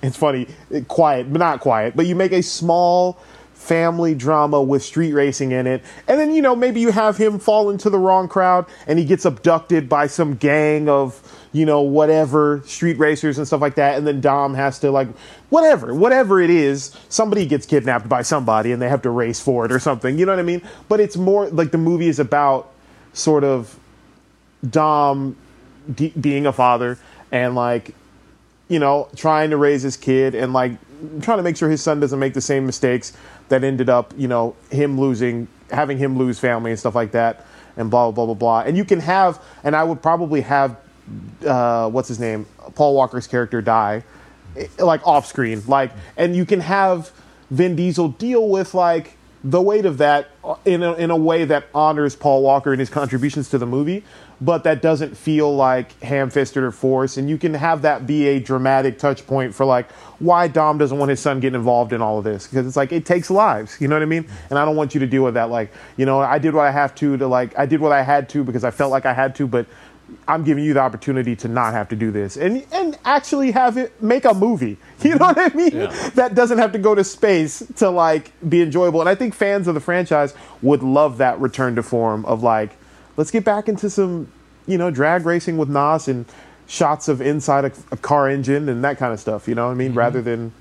It's funny. Quiet but not quiet but you make a small family drama with street racing in it and then you know maybe you have him fall into the wrong crowd and he gets abducted by some gang of you know whatever street racers and stuff like that and then dom has to like whatever whatever it is somebody gets kidnapped by somebody and they have to race for it or something you know what i mean? But it's more like the movie is about sort of dom de- being a father and like you know, trying to raise his kid and like trying to make sure his son doesn't make the same mistakes that ended up, you know, him losing, having him lose family and stuff like that, and blah blah blah blah. And you can have, and I would probably have, uh, what's his name, Paul Walker's character die, eh, like off screen, like, and you can have Vin Diesel deal with like the weight of that in a, in a way that honors Paul Walker and his contributions to the movie, but that doesn't feel like ham-fisted or forced. And you can have that be a dramatic touch point for like why Dom doesn't want his son getting involved in all of this because it's like it takes lives. You know what I mean? And I don't want you to deal with that. Like you know, I did what I have to to like I did what I had to because I felt like I had to, but. I'm giving you the opportunity to not have to do this and and actually have it make a movie. You know what I mm-hmm. mean? Yeah. That doesn't have to go to space to like be enjoyable. And I think fans of the franchise would love that return to form of like, let's get back into some, you know, drag racing with Nas and shots of inside a, a car engine and that kind of stuff. You know what I mean? Mm-hmm. Rather than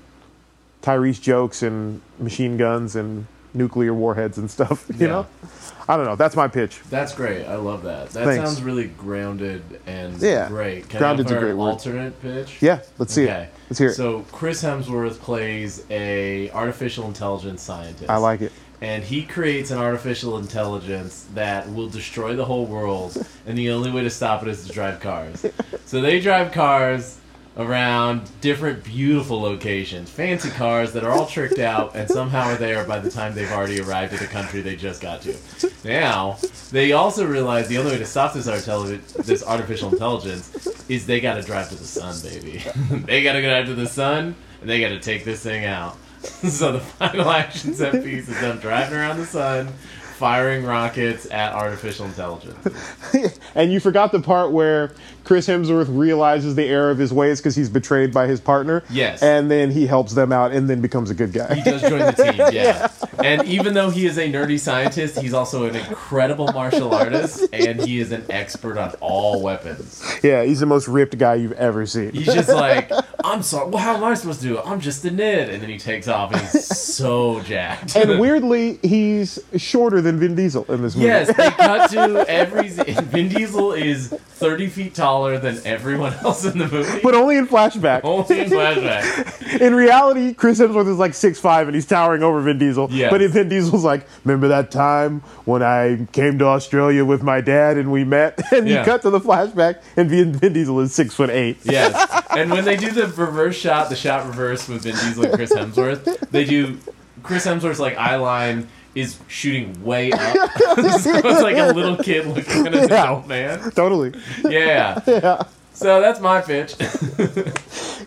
Tyrese jokes and machine guns and nuclear warheads and stuff. You Yeah. know? I don't know. That's my pitch. That's great. I love that. That Thanks. sounds really grounded and Yeah. great. Can Grounded's I a great word. alternate pitch? Yeah, let's see okay. it. Let's hear it. So Chris Hemsworth plays a artificial intelligence scientist. I like it. And he creates an artificial intelligence that will destroy the whole world and the only way to stop it is to drive cars. So they drive cars around different beautiful locations fancy cars that are all tricked out and somehow are there by the time they've already arrived at the country they just got to. Now they also realize the only way to stop this, this artificial intelligence is they got to drive to the sun baby. They got to go out to the sun and they got to take this thing out so the final action set piece is them driving around the sun, firing rockets at artificial intelligence. and you forgot the part where Chris Hemsworth realizes the error of his ways because he's betrayed by his partner. Yes. And then he helps them out and then becomes a good guy. He does join the team, yeah. And even though he is a nerdy scientist, he's also an incredible martial artist, and he is an expert on all weapons. yeah, he's the most ripped guy you've ever seen. He's just like, I'm sorry, well, how am I supposed to do it? I'm just a nid. And then he takes off, and he's so jacked. and weirdly, he's shorter than Vin Diesel in this movie. Yes, they cut to every. Vin Diesel is 30 feet taller than everyone else in the movie. But only in flashback. Only in flashback. In reality, Chris Hemsworth is like 6'5 and he's towering over Vin Diesel. Yes. But Vin Diesel's like, remember that time when I came to Australia with my dad and we met? And you cut to the flashback and Vin, Vin Diesel is six foot eight. Yes. And when they do the reverse shot, the shot reverse with Vin Diesel and Chris Hemsworth, they do Chris Hemsworth's like eye line is shooting way up. so it's like a little kid looking at an Yeah. adult man. Totally. Yeah. Yeah. So that's my pitch.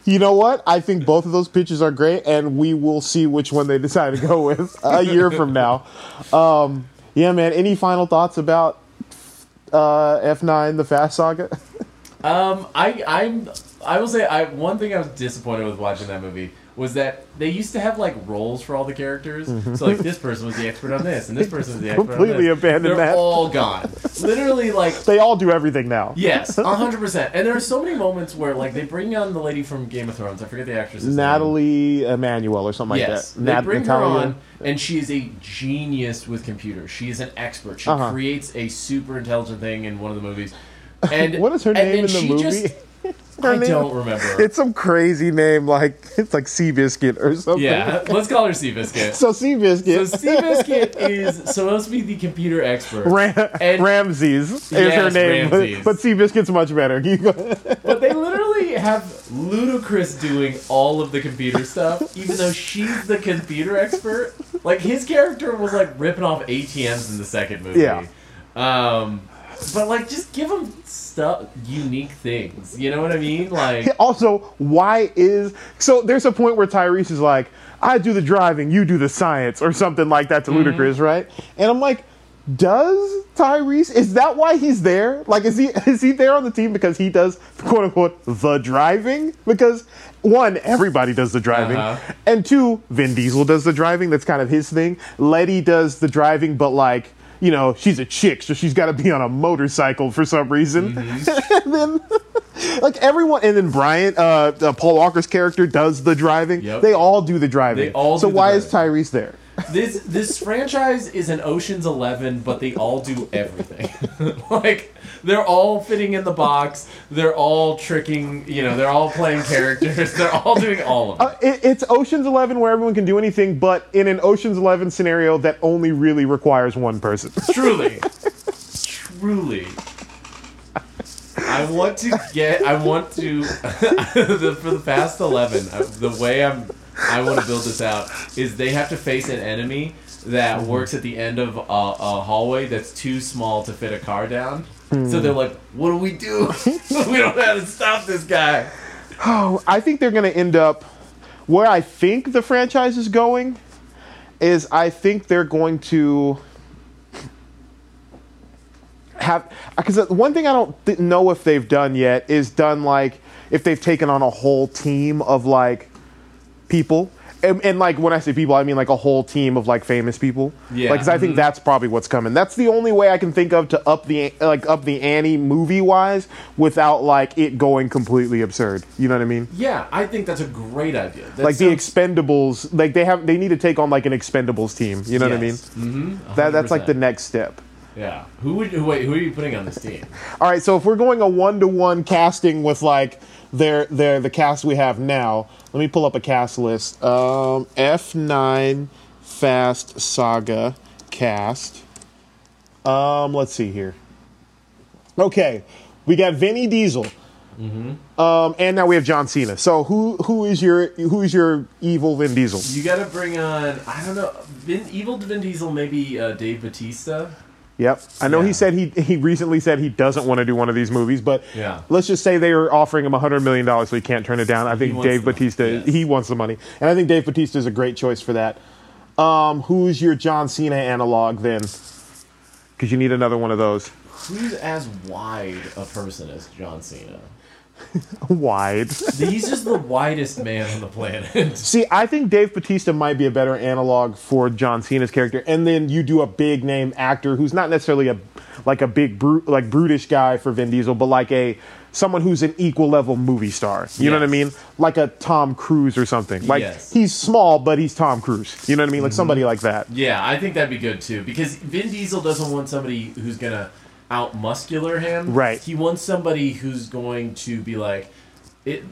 You know what? I think both of those pitches are great, and we will see which one they decide to go with a year from now. Um, yeah, man. Any final thoughts about uh, F9, the Fast Saga? Um, I I'm I will say I one thing I was disappointed with watching that movie was that they used to have like roles for all the characters. So like this person was the expert on this, and this person was the expert Completely on this. abandoned They're that. all gone. Literally, like They all do everything now. yes, hundred percent. And there are so many moments where like they bring on the lady from Game of Thrones. I forget the actress's name. Nathalie Emmanuel or something Yes, like that. they Nat- bring Natalia. her on, and she is a genius with computers. She is an expert. She Uh-huh. creates a super intelligent thing in one of the movies. And What is her name in the movie? just- Her I name? don't remember. It's some crazy name, like it's like Seabiscuit or something. yeah, let's call her Seabiscuit. So Seabiscuit, So Seabiscuit is supposed to be the computer expert, Ram- and- Ramses is her name, Ramses. but, but Seabiscuit's much better. But they literally have Ludacris doing all of the computer stuff, even though she's the computer expert. Like his character was like ripping off ATMs in the second movie. Yeah. Um, but like, just give them stuff, unique things. You know what I mean? Like, also, why is so? There's a point where Tyrese is like, "I do the driving, you do the science," or something like that to Mm-hmm. Ludacris, right? And I'm like, does Tyrese? Is that why he's there? Like, is he is he there on the team because he does quote unquote the driving? Because one, everybody does the driving, Uh-huh. and two, Vin Diesel does the driving. That's kind of his thing. Letty does the driving, but like. You know, she's a chick, so she's got to be on a motorcycle for some reason. Mm-hmm. and then, like everyone, and then Bryant, uh, uh, Paul Walker's character does the driving. Yep. They all do the driving. They all so why is. Tyrese there? This this franchise is an Ocean's Eleven, but they all do everything. like they're all fitting in the box. They're all tricking. You know, they're all playing characters. They're all doing all of it. Uh, it, it's Ocean's Eleven where everyone can do anything, but in an Ocean's Eleven scenario that only really requires one person. Truly. Truly. I want to get. I want to. the, for the past eleven, I, the way I'm. I want to build this out is they have to face an enemy that mm-hmm. works at the end of a, a hallway that's too small to fit a car down. Hmm. So they're like, "What do we do? we don't know how to stop this guy." Oh, I think they're going to end up where I think the franchise is going. Is I think they're going to have because one thing I don't th- know if they've done yet is done like if they've taken on a whole team of like people. And, and like when I say people, I mean like a whole team of like famous people. Yeah. Like, 'cause I think that's probably what's coming. That's the only way I can think of to up the like up the ante movie wise without like it going completely absurd. You know what I mean? Yeah, I think that's a great idea. That like the Expendables, like they have they need to take on like an Expendables team. You know Yes. what I mean? Mhm, That that's like the next step. Yeah. Who would who, wait? Who are you putting on this team? All right, so if we're going a one to one casting with like their their the cast we have now, let me pull up a cast list. Um, F nine Fast Saga cast. Um, let's see here. Okay, we got Vinny Diesel. Mm-hmm. Um, and now we have John Cena. So who who is your who is your evil Vin Diesel? You got to bring on. I don't know. Vin, evil Vin Diesel, maybe uh, Dave Batista. Yep. I know Yeah. he said he he recently said he doesn't want to do one of these movies, but Yeah. let's just say they are offering him hundred million dollars, so he can't turn it down. I think Dave Batista yes. he wants the money, and I think Dave Batista is a great choice for that. Um, who's your John Cena analog then? Because you need another one of those. Who's as wide a person as John Cena? Wide. He's just the widest man on the planet. See, I think Dave Batista might be a better analog for John Cena's character, and then you do a big name actor who's not necessarily a like a big brute like brutish guy for Vin Diesel, but like a someone who's an equal level movie star. You know what I mean? Like a Tom Cruise or something. Like Yes. he's small, but he's Tom Cruise. You know what I mean? Like somebody mm-hmm. like that. yeah, I think that'd be good too because Vin Diesel doesn't want somebody who's gonna out muscular him. Right. He wants somebody who's going to be like, it,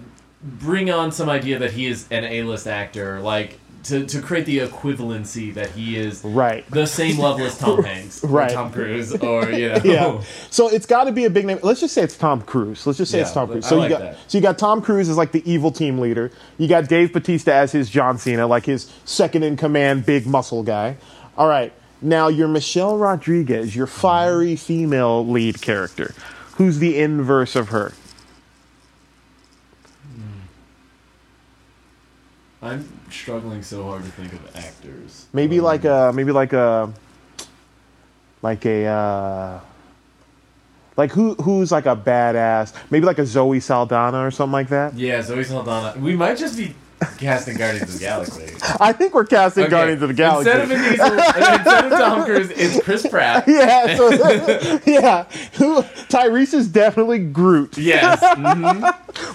bring on some idea that he is an A-list actor, like. To, to create the equivalency that he is Right. the same level as Tom Hanks, Right. Tom Cruise, or you know, Yeah. So it's got to be a big name. Let's just say it's Tom Cruise. Let's just say it's Tom Cruise. So like you got that. so you got Tom Cruise as like the evil team leader. You got Dave Batista as his John Cena, like his second in command, big muscle guy. All right. Now you're Michelle Rodriguez, your fiery female lead character. Who's the inverse of her? I'm struggling so hard to think of actors. Maybe Um, like a maybe like a like a uh like who who's like a badass? Maybe like a Zoe Saldana or something like that. Yeah, Zoe Saldana. We might just be casting Guardians of the Galaxy. I think we're casting Okay, Guardians of the Galaxy. Instead of Diesel, instead of Tom Cruise, it's Chris Pratt. yeah, so, yeah. Who? Tyrese is definitely Groot. Yes. hmm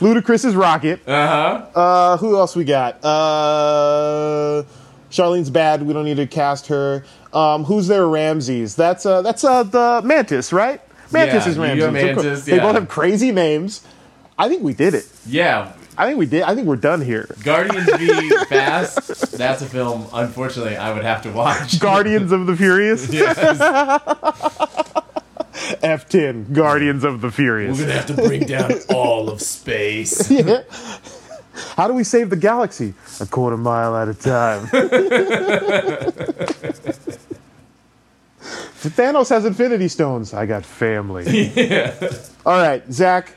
Ludacris is Rocket. Uh huh. Uh, who else we got? Uh, Charlene's bad. We don't need to cast her. Um, who's their Ramses? That's uh, that's uh, the Mantis, right? Mantis Yeah, is Ramses. Mantis, They yeah. both have crazy names. I think we did it. Yeah. I think we did. I think we're done here. Guardians v Fast. That's a film. Unfortunately, I would have to watch. Guardians of the Furious. Yes. F10. Guardians of the Furious. We're gonna have to bring down all of space. Yeah. How do we save the galaxy? A quarter mile at a time. Thanos has Infinity Stones. I got family. Yeah. All right, Zach.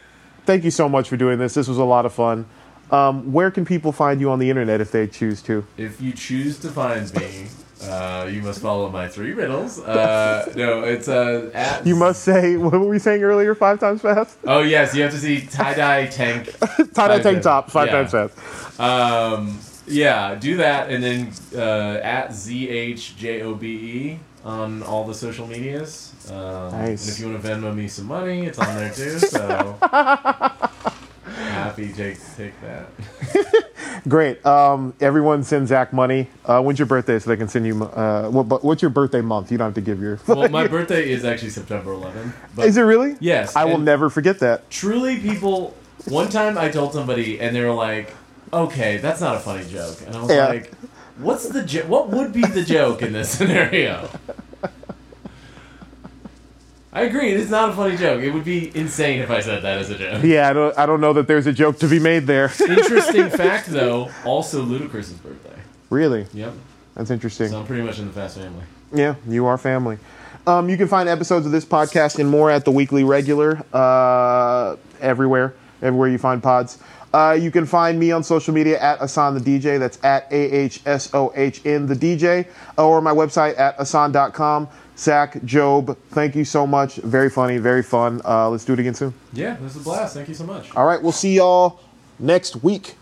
Thank you so much for doing this. This was a lot of fun. Um, where can people find you on the internet if they choose to? If you choose to find me, uh, you must follow my three riddles. Uh, no, it's uh, at. You must say what were we saying earlier? Five times fast. Oh yes, you have to see tie dye tank. Tie dye tank top. Five Yeah. times fast. Um, yeah, do that, and then uh, at z h j o b e on all the social medias. Um, Nice. And if you want to Venmo me some money, it's on there too. So happy to take that. Great. Um, everyone send Zach money. Uh, when's your birthday so they can send you? Uh, what, what's your birthday month? You don't have to give your. Well, my birthday is actually September 11th. Is it really? Yes, I will never forget that. truly people one time i told somebody and they were like okay that's not a funny joke and i was Yeah. like what's the jo- what would be the joke in this scenario i agree it's not a funny joke it would be insane if i said that as a joke Yeah, I don't. I don't know that there's a joke to be made there. interesting fact though also ludacris's birthday really, yep that's interesting. so i'm pretty much in the fast family Yeah, you are family. Um, you can find episodes of this podcast and more at the Weekly Regular, uh, everywhere, everywhere you find pods. Uh, you can find me on social media at Ahsohn the DJ. That's at A H S O H N the DJ, or my website at ahsohn.com. Zach, Jobe, thank you so much. Very funny, very fun. Uh, let's do it again soon. yeah this is a blast thank you so much All right, we'll see y'all next week.